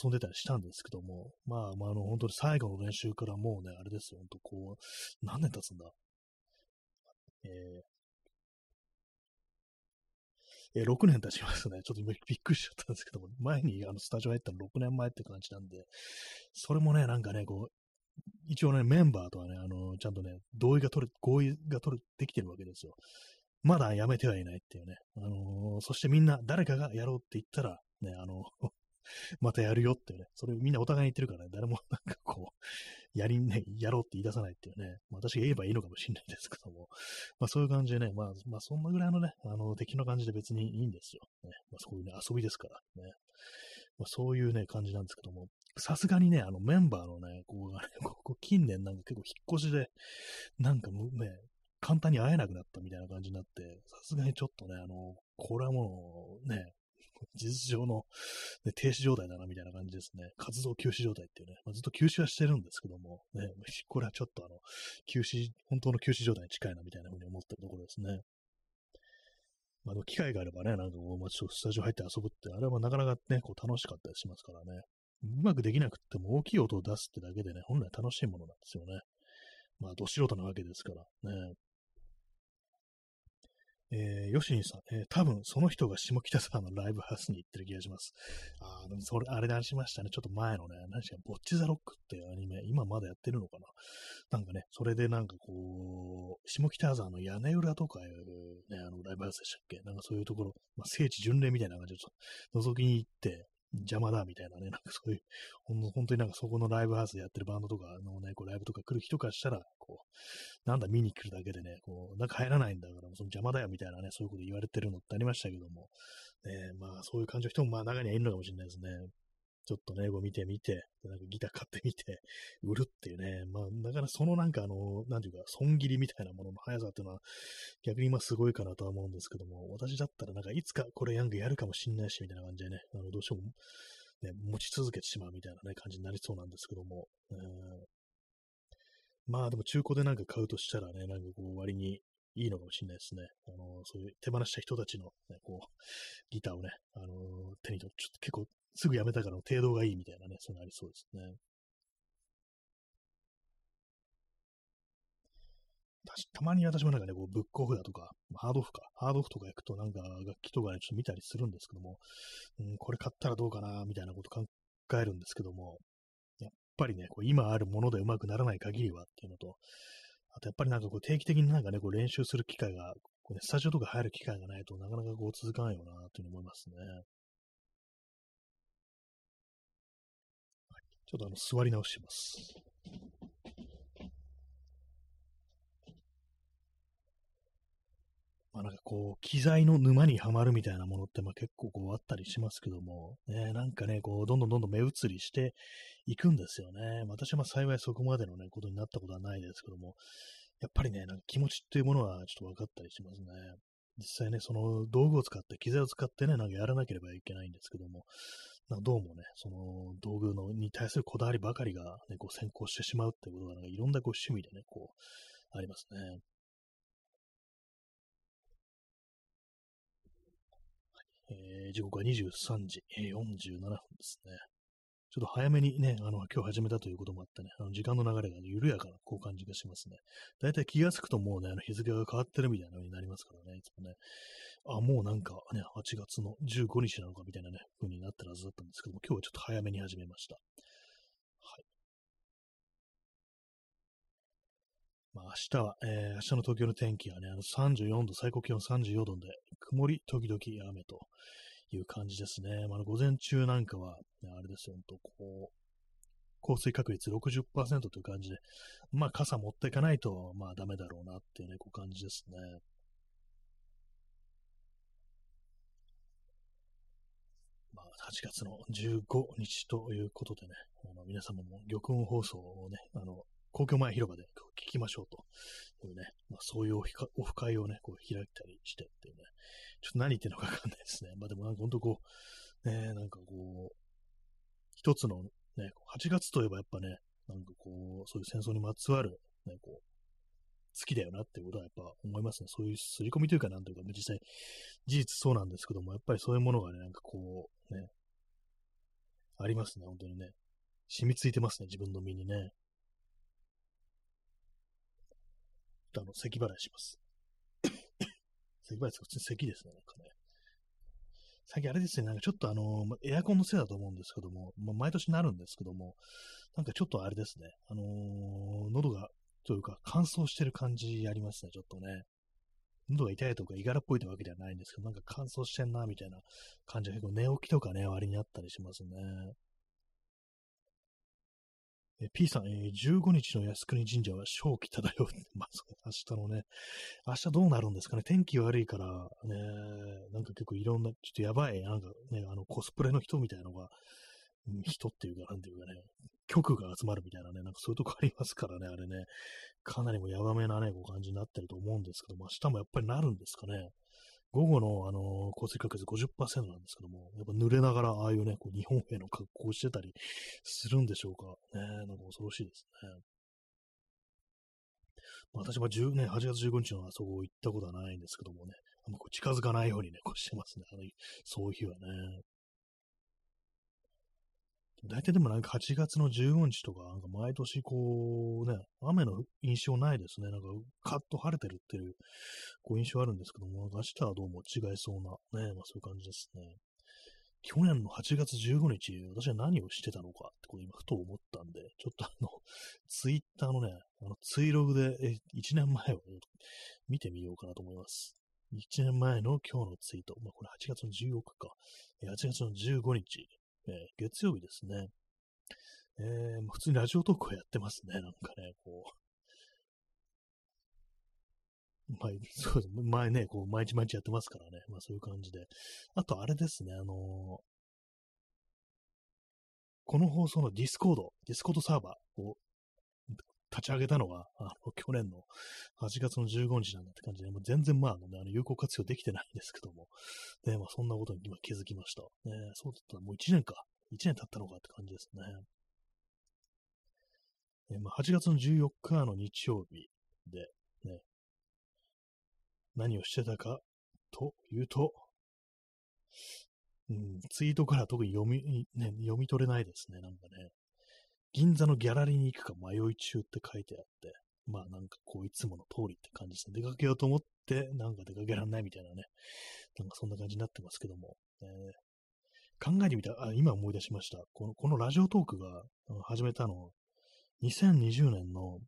遊んでたりしたんですけども、まあ、まあ、あの、本当に最後の練習からもうね、あれですよ、本当こう、何年経つんだ？えー、えー、6年経ちますね。ちょっと今 <laughs> びっくりしちゃったんですけども、前にあのスタジオ入ったの6年前って感じなんで、それもね、なんかね、こう、一応ね、メンバーとはね、あの、ちゃんとね、同意が取る、合意が取る、できてるわけですよ。まだやめてはいないっていうね。あのー、そしてみんな誰かがやろうって言ったら、ね、あの、<laughs> またやるよっていうね、それみんなお互いに言ってるからね、誰もなんかこう、やりね、やろうって言い出さないっていうね、まあ、私が言えばいいのかもしれないですけども、まあそういう感じでね、まあ、まあそんなぐらいのね、あの、敵の感じで別にいいんですよ。ね、まあそういうね、遊びですから。ね。まあそういうね、感じなんですけども、さすがにね、あのメンバーのね、こう、ね、<laughs> ここ近年なんか結構引っ越しで、なんかね、簡単に会えなくなったみたいな感じになって、さすがにちょっとね、あの、これはもうね、事実上の、ね、停止状態だなみたいな感じですね。活動休止状態っていうね、まあ、ずっと休止はしてるんですけども、ね、これはちょっとあの、休止、本当の休止状態に近いなみたいなふうに思ってるところですね。まあ、機会があればね、なんかこう、まあ、ちょっとスタジオ入って遊ぶって、あれはなかなかね、こう楽しかったりしますからね。うまくできなくっても大きい音を出すってだけでね、本来楽しいものなんですよね。まあ、ど素人なわけですからね。えー、ヨシニさん、えー、多分その人が下北沢のライブハウスに行ってる気がします。あでもそれ、あれでありしましたね。ちょっと前のね、何しか、ボッチザロックっていうアニメ、今まだやってるのかななんかね、それでなんかこう、下北沢の屋根裏とかいうね、あの、ライブハウスでしたっけ？なんかそういうところ、まあ、聖地巡礼みたいな感じでちょっと覗きに行って、邪魔だみたいなね、なんかそういう、本当になんかそこのライブハウスでやってるバンドとかのね、こうライブとか来る人からしたら、こう、なんだ見に来るだけでね、こう、なんか入らないんだから、その邪魔だよみたいなね、そういうこと言われてるのってありましたけども、ね、まあそういう感じの人もまあ中にはいるのかもしれないですね。ちょっとね、こう見てみて、なんかギター買ってみて、売るっていうね、まあ、だからそのなんかあの、なんていうか、損切りみたいなものの速さっていうのは、逆に今すごいかなとは思うんですけども、私だったらなんかいつかこれヤングやるかもしんないし、みたいな感じでね、あの、どうしても、ね、持ち続けてしまうみたいなね、感じになりそうなんですけども、えー、まあでも中古でなんか買うとしたらね、なんかこう割にいいのかもしれないですね。あの、そういう手放した人たちの、ね、こう、ギターをね、あの、手に取って、ちょっと結構すぐやめたからの程度がいいみたいなね、そういうのありそうですね。たまに私もなんかね、こうブックオフだとか、ハードオフか、ハードオフとか行くとなんか楽器とかね、ちょっと見たりするんですけども、うん、これ買ったらどうかな、みたいなこと考えるんですけども、やっぱりね、こう今あるものでうまくならない限りはっていうのと、あとやっぱりなんかこう定期的になんかね、こう練習する機会が、こうね、スタジオとか入る機会がないとなかなかこう続かないよな、というふうに思いますね。ちょっとあの、座り直します。まあなんかこう、機材の沼にはまるみたいなものってまあ結構こうあったりしますけども、ね、なんかね、こう、どんどんどんどん目移りしていくんですよね。私は幸いそこまでのね、ことになったことはないですけども、やっぱりね、なんか気持ちっていうものはちょっと分かったりしますね。実際ね、その道具を使って、機材を使ってね、なんかやらなければいけないんですけども、なんかどうもね、その道具のに対するこだわりばかりが、ね、こう先行してしまうってことが、なんかいろんなこう趣味でね、こう、ありますね。時刻は23時、え47分ですね。ちょっと早めにね、あの、今日始めたということもあってね、あの時間の流れが緩やかな、こう感じがしますね。だいたい気がつくともうね、あの日付が変わってるみたいな風になりますからね、いつもね。あ、もうなんかね、8月の15日なのかみたいなね、風になってるはずだったんですけども、今日はちょっと早めに始めました。はい。まあ、明日は、えー、明日の東京の天気はね、あの34度、最高気温34度で、曇り時々雨という感じですね。まあ、午前中なんかは、ね、あれですよ、ほんと、こう、降水確率60%という感じで、まあ傘持っていかないと、まあダメだろうなっていうね、こう感じですね。まあ、8月の15日ということでね、あ皆様も玉音放送をね、あの、公共前広場で聞きましょうというね、まあ、そういうオフ会をね、こう開いたりしてっていうね、ちょっと何言ってるのかわかんないですね。まあでもなんか本当こう、ね、なんかこう、一つのね、8月といえばやっぱね、なんかこう、そういう戦争にまつわる、ね、こう、好きだよなっていうことはやっぱ思いますね。そういう刷り込みというかなんというか、実際、事実そうなんですけども、やっぱりそういうものがね、なんかこう、ね、ありますね、本当にね。染みついてますね、自分の身にね。あの、咳払いします。<coughs> 咳払いですか普通に咳ですね、なんかね。最近あれですね、なんかちょっとあの、エアコンのせいだと思うんですけども、まあ、毎年なるんですけども、なんかちょっとあれですね、あのー、喉が、というか乾燥してる感じありますね、ちょっとね。喉が痛いとか、いがらっぽいってわけではないんですけど、なんか乾燥してんな、みたいな感じが結構寝起きとかね、割にあったりしますね。え P さん、えー、15日の靖国神社は正気漂う。<laughs> まあ、明日のね、明日どうなるんですかね。天気悪いから、ね、なんか結構いろんな、ちょっとやばい、なんかね、あの、コスプレの人みたいなのが、人っていうか、なんていうかね、局が集まるみたいなね、なんかそういうとこありますからね、あれね、かなりもやばめなね、こう感じになってると思うんですけども、明日もやっぱりなるんですかね。午後の、あのー、降水確率50%なんですけども、やっぱ濡れながら、ああいうね、こう日本兵の格好をしてたりするんでしょうか。ね、なんか恐ろしいですね。私は10年、8月15日のあそこ行ったことはないんですけどもね、あんまこう近づかないようにね、こうしてますね。あのそういう日はね。大体でもなんか8月の15日とか、なんか毎年こうね、雨の印象ないですね。なんかカッと晴れてるっていうこう印象あるんですけども、明日はどうも違いそうなね、まあそういう感じですね。去年の8月15日、私は何をしてたのかってこれ今ふと思ったんで、ちょっとあの、<laughs> ツイッターのね、あの、ツイログで、え、1年前を、見てみようかなと思います。1年前の今日のツイート。まあ、これ8月の14日か。8月の15日。えー、月曜日ですね。えー、普通にラジオトークをやってますね。なんかね、こう。まあ、そう。前ね、こう、毎日毎日やってますからね。まあそういう感じで。あと、あれですね、あのー、この放送のディスコード、ディスコードサーバーを立ち上げたのが、あの、去年の8月の15日なんだって感じで、もう全然まあ、ね、あの有効活用できてないんですけども、ね、まあそんなことに今気づきました。ね、そうだったらもう1年か。1年経ったのかって感じですね。えまあ、8月の14日の日曜日で、ね、何をしてたかというと、うん、ツイートから特に読み、ね、読み取れないですね、なんかね。銀座のギャラリーに行くか迷い中って書いてあって、まあなんかこういつもの通りって感じですね。出かけようと思って、なんか出かけられないみたいなね。なんかそんな感じになってますけども。えー、考えてみた、あ、今思い出しました。この、このラジオトークが始めたの、2020年の、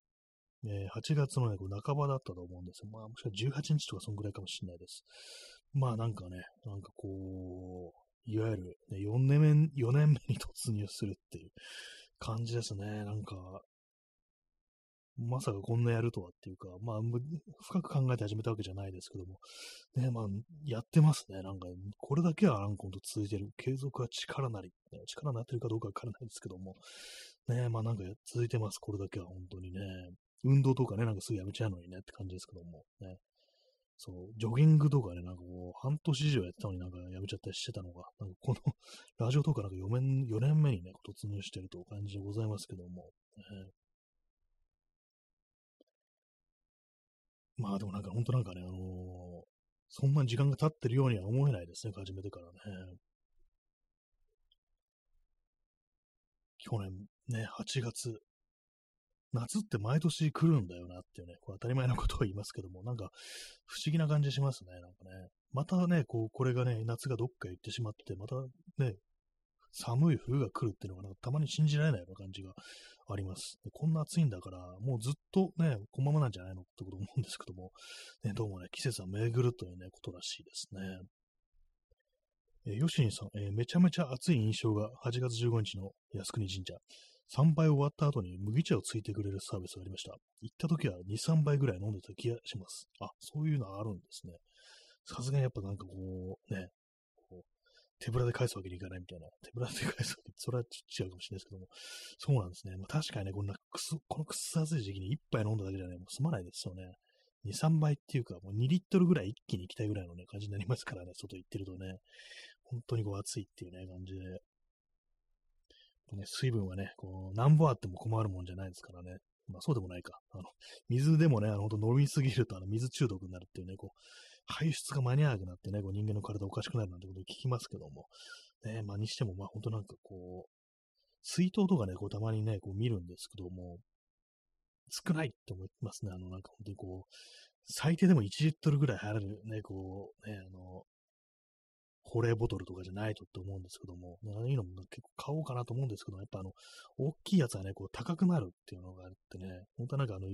えー、8月のね、半ばだったと思うんですよ。まあもしかしたら18日とかそんぐらいかもしれないです。まあなんかね、なんかこう、いわゆる、ね、4年目、4年目に突入するっていう、感じですね。なんか、まさかこんなやるとはっていうか、まあ、深く考えて始めたわけじゃないですけども、ね、まあ、やってますね。なんか、これだけはなんか続いてる。継続は力なり、ね、力になってるかどうかわからないですけども、ね、まあなんか続いてます。これだけは本当にね。運動とかね、なんかすぐやめちゃうのにねって感じですけども、ね。そう、ジョギングとかね、なんかこう、半年以上やってたのになんかやめちゃったりしてたのが、なんかこの <laughs> ラジオとかなんか4年 ,4 年目にね、突入してるという感じでございますけども、ね、まあでもなんか本当なんかね、あのー、そんなに時間が経ってるようには思えないですね、始めてからね。去年ね、8月夏って毎年来るんだよなっていうね、こう当たり前のことを言いますけども、なんか不思議な感じしますね、なんかね。またね、こう、これがね、夏がどっか行ってしまって、またね、寒い冬が来るっていうのがなんかたまに信じられないような感じがあります。こんな暑いんだから、もうずっとね、このままなんじゃないのってこと思うんですけども、ね、どうもね、季節は巡るというね、ことらしいですね。えー、ヨシンさん、えー、めちゃめちゃ暑い印象が8月15日の靖国神社。3杯終わった後に麦茶をついてくれるサービスがありました。行った時は2、3杯ぐらい飲んでた気がします。あ、そういうのあるんですね。さすがにやっぱなんかこう、ね、こう手ぶらで返すわけにいかないみたいな。手ぶらで返すわけ、それはちょっと違うかもしれないですけども。そうなんですね。まあ、確かにね、こんなくす、このくす暑い時期に1杯飲んだだけじゃね、もう済まないですよね。2、3倍っていうか、もう2リットルぐらい一気に行きたいぐらいのね、感じになりますからね、外行ってるとね。本当にこう暑いっていうね、感じで。ね、水分はね、こう、何本あっても困るもんじゃないですからね。まあそうでもないか。あの、水でもね、あの、ほんと飲みすぎると、あの、水中毒になるっていうね、こう、排出が間に合わなくなってね、こう人間の体おかしくなるなんてことを聞きますけども、ね、まあにしても、まあ本当なんかこう、水筒とかね、こうたまにね、こう見るんですけども、少ないって思いますね。あの、なんか本当にこう、最低でも1リットルぐらい入れるね、こう、ね、あの、保冷ボトルとかじゃないとって思うんですけども、ああいのも結構買おうかなと思うんですけども、やっぱあの、大きいやつはね、こう高くなるっていうのがあってね、本当はなんかあの、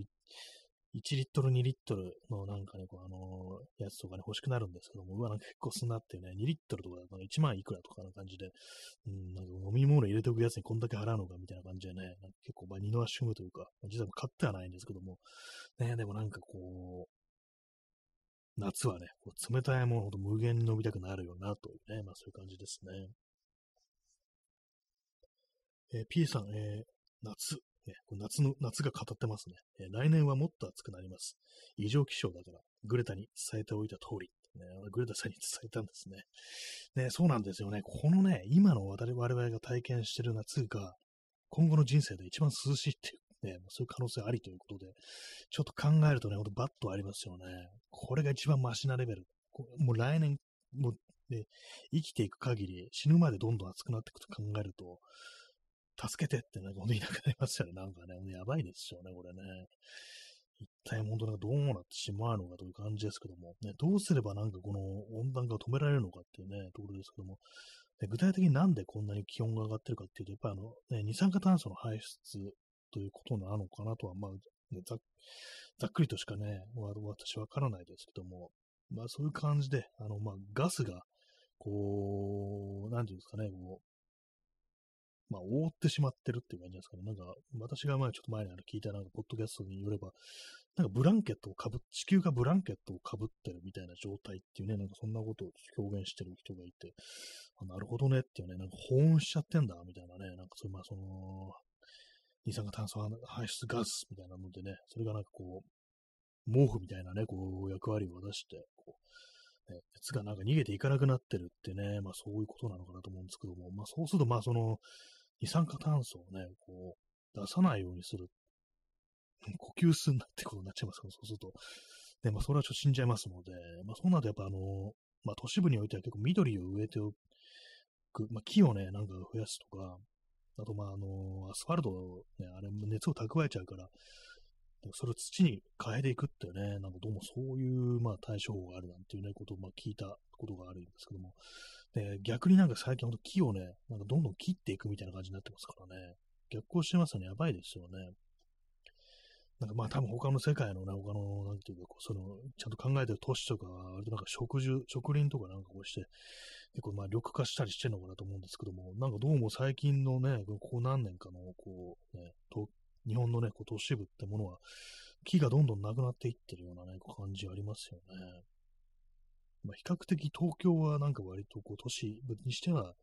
1リットル、2リットルのなんかね、こうあの、やつとかね、欲しくなるんですけども、うわ、なんか結構すんなってね、2リットルとかだと1万いくらとかな感じで、うん、なんか飲み物入れておくやつにこんだけ払うのかみたいな感じでね、なんか結構、まあ、二の足踏むというか、実は買ってはないんですけども、ね、でもなんかこう、夏はね、こう冷たいものほど無限に飲みたくなるよな、というね、まあそういう感じですね。えー、P さん、えー、夏、ね、夏の、夏が語ってますね、えー、来年はもっと暑くなります。異常気象だから、グレタに伝えておいた通り。ね、グレタさんに伝えたんですね。ね、そうなんですよね。このね、今の我々が体験してる夏が、今後の人生で一番涼しいっていうね、そういう可能性ありということで、ちょっと考えるとね、ほんとバッとありますよね。これが一番マシなレベル。もう来年、もう、ね、生きていく限り、死ぬまでどんどん暑くなっていくと考えると、助けてってなんか本当にいなくなりますよね。なんかね、やばいですよね、これね。一体本当なんかどうなってしまうのかという感じですけども、ね、どうすればなんかこの温暖化を止められるのかっていうね、ところですけども、具体的になんでこんなに気温が上がってるかっていうと、やっぱりあの、ね、二酸化炭素の排出ということなのかなとは、まあ、ざざっくりとしかね、私わからないですけども、まあそういう感じで、あの、まあガスが、こう、なんていうんですかね、こう、まあ覆ってしまってるっていう感じですかね。なんか、私が前ちょっと前にあの聞いたなんか、ポッドキャストによれば、なんかブランケットをかぶ、地球がブランケットをかぶってるみたいな状態っていうね、なんかそんなことを表現してる人がいて、あなるほどねっていうね、なんか保温しちゃってんだ、みたいなね、なんかそういう、まあその、二酸化炭素排出ガスみたいなのでね、それがなんかこう、毛布みたいなね、こう、役割を出して、こう、ね、熱がなんか逃げていかなくなってるってね、まあそういうことなのかなと思うんですけども、まあそうすると、まあその、二酸化炭素をね、こう、出さないようにする。呼吸すんなってことになっちゃいますから、そうすると。で、まあそれはちょっと死んじゃいますので、まあそうなるとやっぱあの、まあ都市部においては結構緑を植えておく、まあ木をね、なんか増やすとか、あと、まあ、あの、アスファルト、ね、あれ、熱を蓄えちゃうから、それを土に変えていくっていうね、なんかどうもそういう、まあ、対処法があるなんていうね、ことを、まあ、聞いたことがあるんですけども、で、逆になんか最近ほんと木をね、なんかどんどん切っていくみたいな感じになってますからね、逆行してますよね、やばいですよね。なんかまあ多分他の世界のね、他の、なんていうか、その、ちゃんと考えてる都市とか、あとなんか植樹、植林とかなんかこうして、結構まあ緑化したりしてるのかなと思うんですけども、なんかどうも最近のね、ここ何年かの、こう、ね、と日本のね、こう都市部ってものは、木がどんどんなくなっていってるようなね、感じありますよね。まあ、比較的東京はなんか割とこう都市部にしては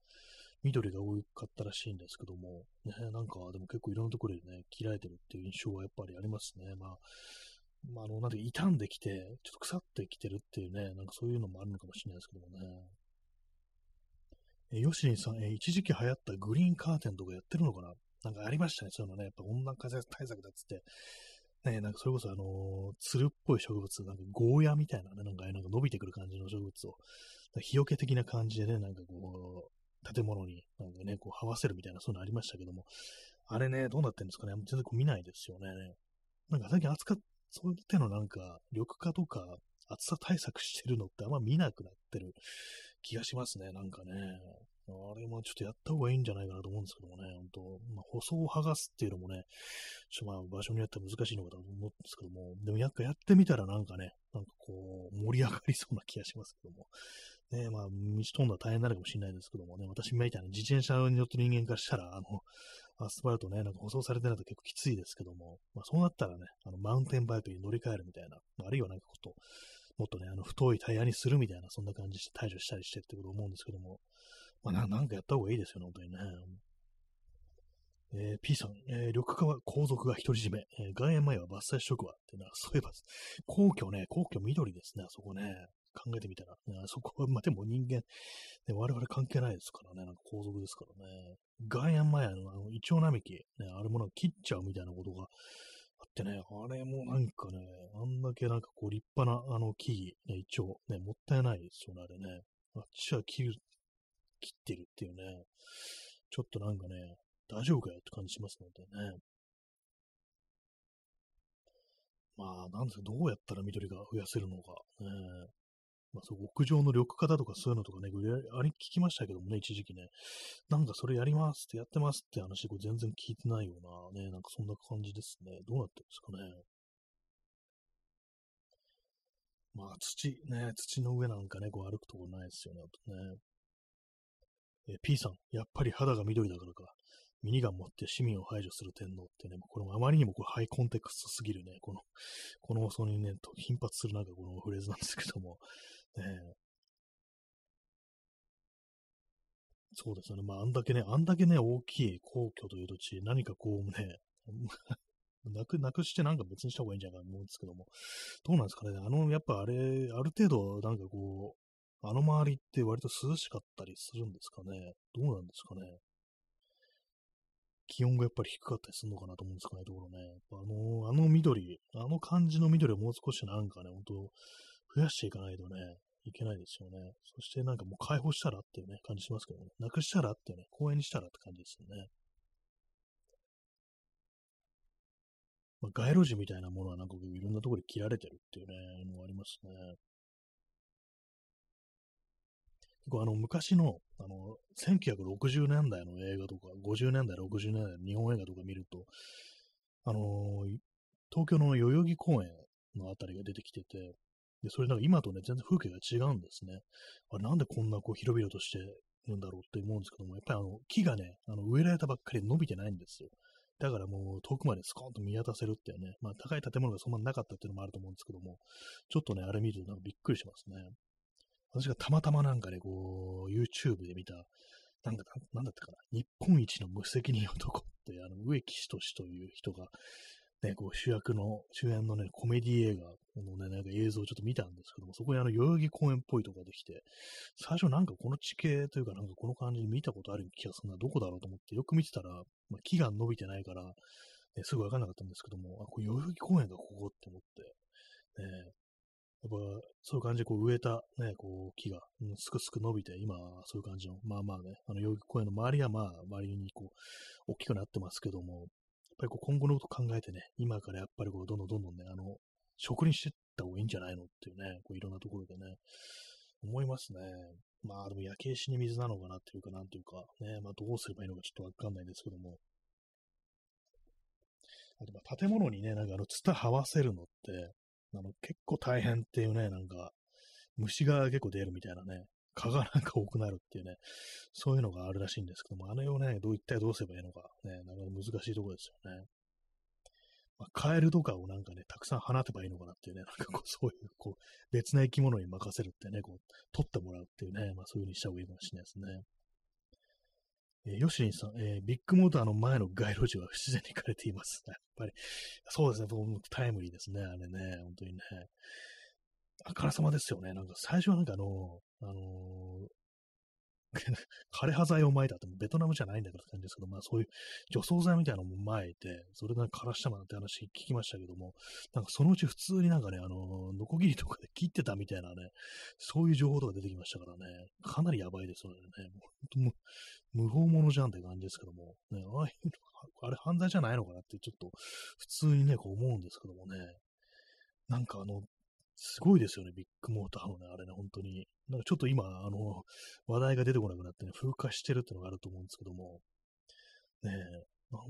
緑が多かったらしいんですけども、ね、なんかでも結構いろんなところでね、切られてるっていう印象はやっぱりありますね。まあ、まあ、あの、なんで傷んできて、ちょっと腐ってきてるっていうね、なんかそういうのもあるのかもしれないですけどもね。えヨシリンさん、え一時期流行ったグリーンカーテンとかやってるのかな？なんかありましたね、そういうのね。やっぱ温暖化対策だっつって。ね、なんかそれこそあのー、つるっぽい植物、なんかゴーヤみたいなね、なんかなんか伸びてくる感じの植物を、日よけ的な感じでね、なんかこう、建物になんかね、こう、這わせるみたいな、そういうのありましたけども、あれね、どうなってんですかね全然こう見ないですよね。なんか最近扱っ、そういう手のなんか、緑化とか、暑さ対策してるのってあんま見なくなってる気がしますね、なんかね。あれもちょっとやった方がいいんじゃないかなと思うんですけどもね、本当まあ、舗装を剥がすっていうのもね、ちょっとまあ場所によっては難しいのかと思うんですけども、でもやっぱやってみたらなんかね、なんかこう、盛り上がりそうな気がしますけども、ね、まあ、道飛んだら大変になるかもしれないですけどもね、私みたいな自転車に乗ってる人間からしたら、あの、アスファルトね、なんか舗装されてないと結構きついですけども、まあそうなったらね、あの、マウンテンバイクに乗り換えるみたいな、あるいはなんかこと、もっとね、あの、太いタイヤにするみたいな、そんな感じで対処したりしてってこと思うんですけども、まあ、なんかやった方がいいですよね、本当にね。えー、P さん、えー、緑化は皇族が独り占め、えー、外苑前は伐採しとくわってな、<laughs> そういえば、皇居ね、皇居緑ですね、あそこね。考えてみたら。あそこは、まあ、でも人間、ね、我々関係ないですからね、なんか皇族ですからね。外苑前の、あの、イチョウ並木、ね、あれもなんか切っちゃうみたいなことがあってね、あれもなんかね、あんだけなんかこう立派なあの木々、ね、イチョウ、ね、もったいないですよね、あれね。あっちは切る、切ってるっていうね、ちょっとなんかね、大丈夫かよって感じしますのでね。まあ、なんですか、どうやったら緑が増やせるのか、ね。まあ、そう、屋上の緑化だとかそういうのとかね、あれ聞きましたけどもね、一時期ね。なんかそれやりますってやってますって話、これ全然聞いてないようなね、なんかそんな感じですね。どうなってるんですかね。まあ、土、ね、土の上なんかね、こう歩くとこないですよね、あとね。え P さん、やっぱり肌が緑だからか。ミニガン持って市民を排除する天皇ってね、これもあまりにもこうハイコンテクストすぎるね、この、この放送にね、頻発するなんかこのフレーズなんですけども、ね、そうですよね。まあ、あんだけね、あんだけね、大きい皇居という土地、何かこうね、<laughs> なく、なくしてなんか別にした方がいいんじゃないかと思うんですけども、どうなんですかね。あの、やっぱあれ、ある程度、なんかこう、あの周りって割と涼しかったりするんですかね？どうなんですかね？気温がやっぱり低かったりするのかなと思うんですかね、ところね。あの、あの緑、あの感じの緑をもう少しなんかね、ほんと、増やしていかないとね、いけないですよね。そしてなんかもう解放したらっていうね、感じしますけどね。なくしたらっていうね、公園にしたらって感じですよね。まあ、街路樹みたいなものはなんかいろんなところで切られてるっていうね、のがありますね。結構あの昔の、あの、1960年代の映画とか、50年代、60年代の日本映画とか見ると、あのー、東京の代々木公園のあたりが出てきてて、で、それなんか今とね、全然風景が違うんですね。あれなんでこんなこう広々としてるんだろうって思うんですけども、やっぱりあの木がね、あの植えられたばっかり伸びてないんですよ。だからもう遠くまでスコーンと見渡せるっていうね、まあ高い建物がそんなになかったっていうのもあると思うんですけども、ちょっとね、あれ見るとなんかびっくりしますね。私がたまたまなんかね、こう、YouTube で見た、なんだ、なんだったかな、日本一の無責任男って、あの、植木仁という人が、ね、こう主役の、主演のね、コメディ映画のね、なんか映像をちょっと見たんですけども、そこにあの、代々木公園っぽいとこができて、最初なんかこの地形というかなんかこの感じで見たことある気がするな、どこだろうと思ってよく見てたら、まあ、木が伸びてないから、ね、すぐわかんなかったんですけども、あ、これ代々木公園がここって思って、ね、やっぱそういう感じでこう植えたね、こう木が、うん、すくすく伸びて、今そういう感じの、まあまあね、あの代々木公園の周りはまあ周りにこう、大きくなってますけども、やっぱりこう今後のこと考えてね、今からやっぱりこうどんどんどんどんね、あの、食にしていった方がいいんじゃないのっていうね、こういろんなところでね、思いますね。まあでも焼け石に水なのかなっていうか、なんていうか、ね、まあどうすればいいのかちょっとわかんないですけども。あとまあ建物にね、なんかあの、ツタ這わせるのって、あの、結構大変っていうね、なんか、虫が結構出るみたいなね、蚊がなんか多くなるっていうね、そういうのがあるらしいんですけども、あれをね、どう一体どうすればいいのか、ね、なかなか難しいところですよね。まあ、カエルとかをなんかね、たくさん放てばいいのかなっていうね、なんかこう、そういう、こう、別な生き物に任せるってね、こう、取ってもらうっていうね、まあそういう風にした方がいいかもしれないですね。えー、ヨシリンさん、えー、ビッグモーターの前の街路樹は不自然に枯れています。<laughs> やっぱり、そうですね、タイムリーですね、あれね、本当にね。あからさまですよね。なんか最初はなんかあの、あのー、<laughs> 枯葉剤を撒いたってベトナムじゃないんだからって感じですけど、まあそういう除草剤みたいなのも撒いて、それで枯らしたまって話聞きましたけども、なんかそのうち普通になんかね、あの、ノコギリとかで切ってたみたいなね、そういう情報とか出てきましたからね、かなりやばいですよね。もう本当無法者じゃんって感じですけども、ね、ああいうあれ犯罪じゃないのかなってちょっと普通にね、こう思うんですけどもね、なんかあの、すごいですよね、ビッグモーターのね、あれね、本当に。なんかちょっと今、あの、話題が出てこなくなってね、風化してるってのがあると思うんですけども、ねえ、ちょっ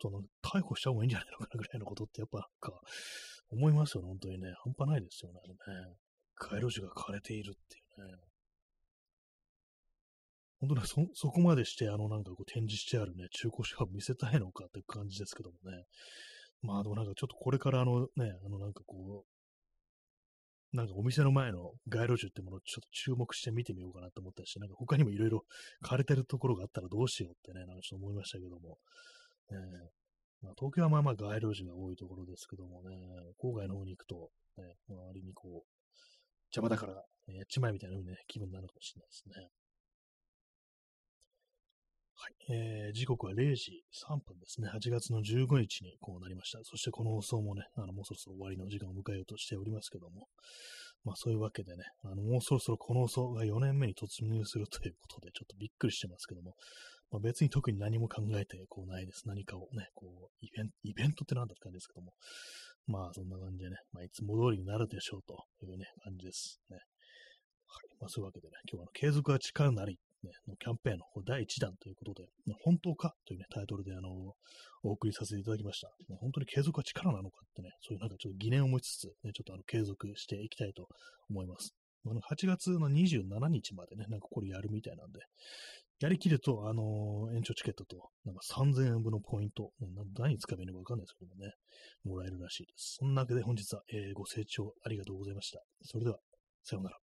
とあの逮捕した方がいいんじゃないのかなぐらいのことってやっぱなんか、思いますよね、本当にね。半端ないですよね、あれね。街路樹が枯れているっていうね。本当にそ、そこまでして、あの、なんかこう展示してあるね、中古車を見せたいのかって感じですけどもね。まあ、でもなんかちょっとこれからあのね、あのなんかこう、なんかお店の前の街路樹ってものをちょっと注目して見てみようかなと思ったし、なんか他にもいろいろ枯れてるところがあったらどうしようってね、なんかちょっと思いましたけども。えーまあ、東京はまあまあ街路樹が多いところですけどもね、郊外の方に行くと、ね、周りにこう、邪魔だから、やっちまえみたいな風にね、気分になるかもしれないですね。はい。えー、時刻は0時3分ですね。8月の15日にこうなりました。そしてこの放送もね、あの、もうそろそろ終わりの時間を迎えようとしておりますけども、まあそういうわけでね、あの、もうそろそろこの放送が4年目に突入するということで、ちょっとびっくりしてますけども、まあ、別に特に何も考えてこうないです。何かをね、こう、イベント、イベントってなんだって感じですけども、まあそんな感じでね、まあいつも通りになるでしょうというね、感じですね。はい。まあそういうわけでね、今日はあの継続は力なりね、のキャンペーンの第1弾ということで、本当かという、ね、タイトルであのお送りさせていただきました。ね、本当に継続は力なのかってね、そういうなんかちょっと疑念を持ちつつ、ね、ちょっとあの継続していきたいと思います。8月の27日までね、なんかこれやるみたいなんで、やりきると、あのー、延長チケットと、なんか3000円分のポイント、何に使えばいいのかわかんないですけどもね、もらえるらしいです。そんなわけで本日は、えー、ご清聴ありがとうございました。それでは、さようなら。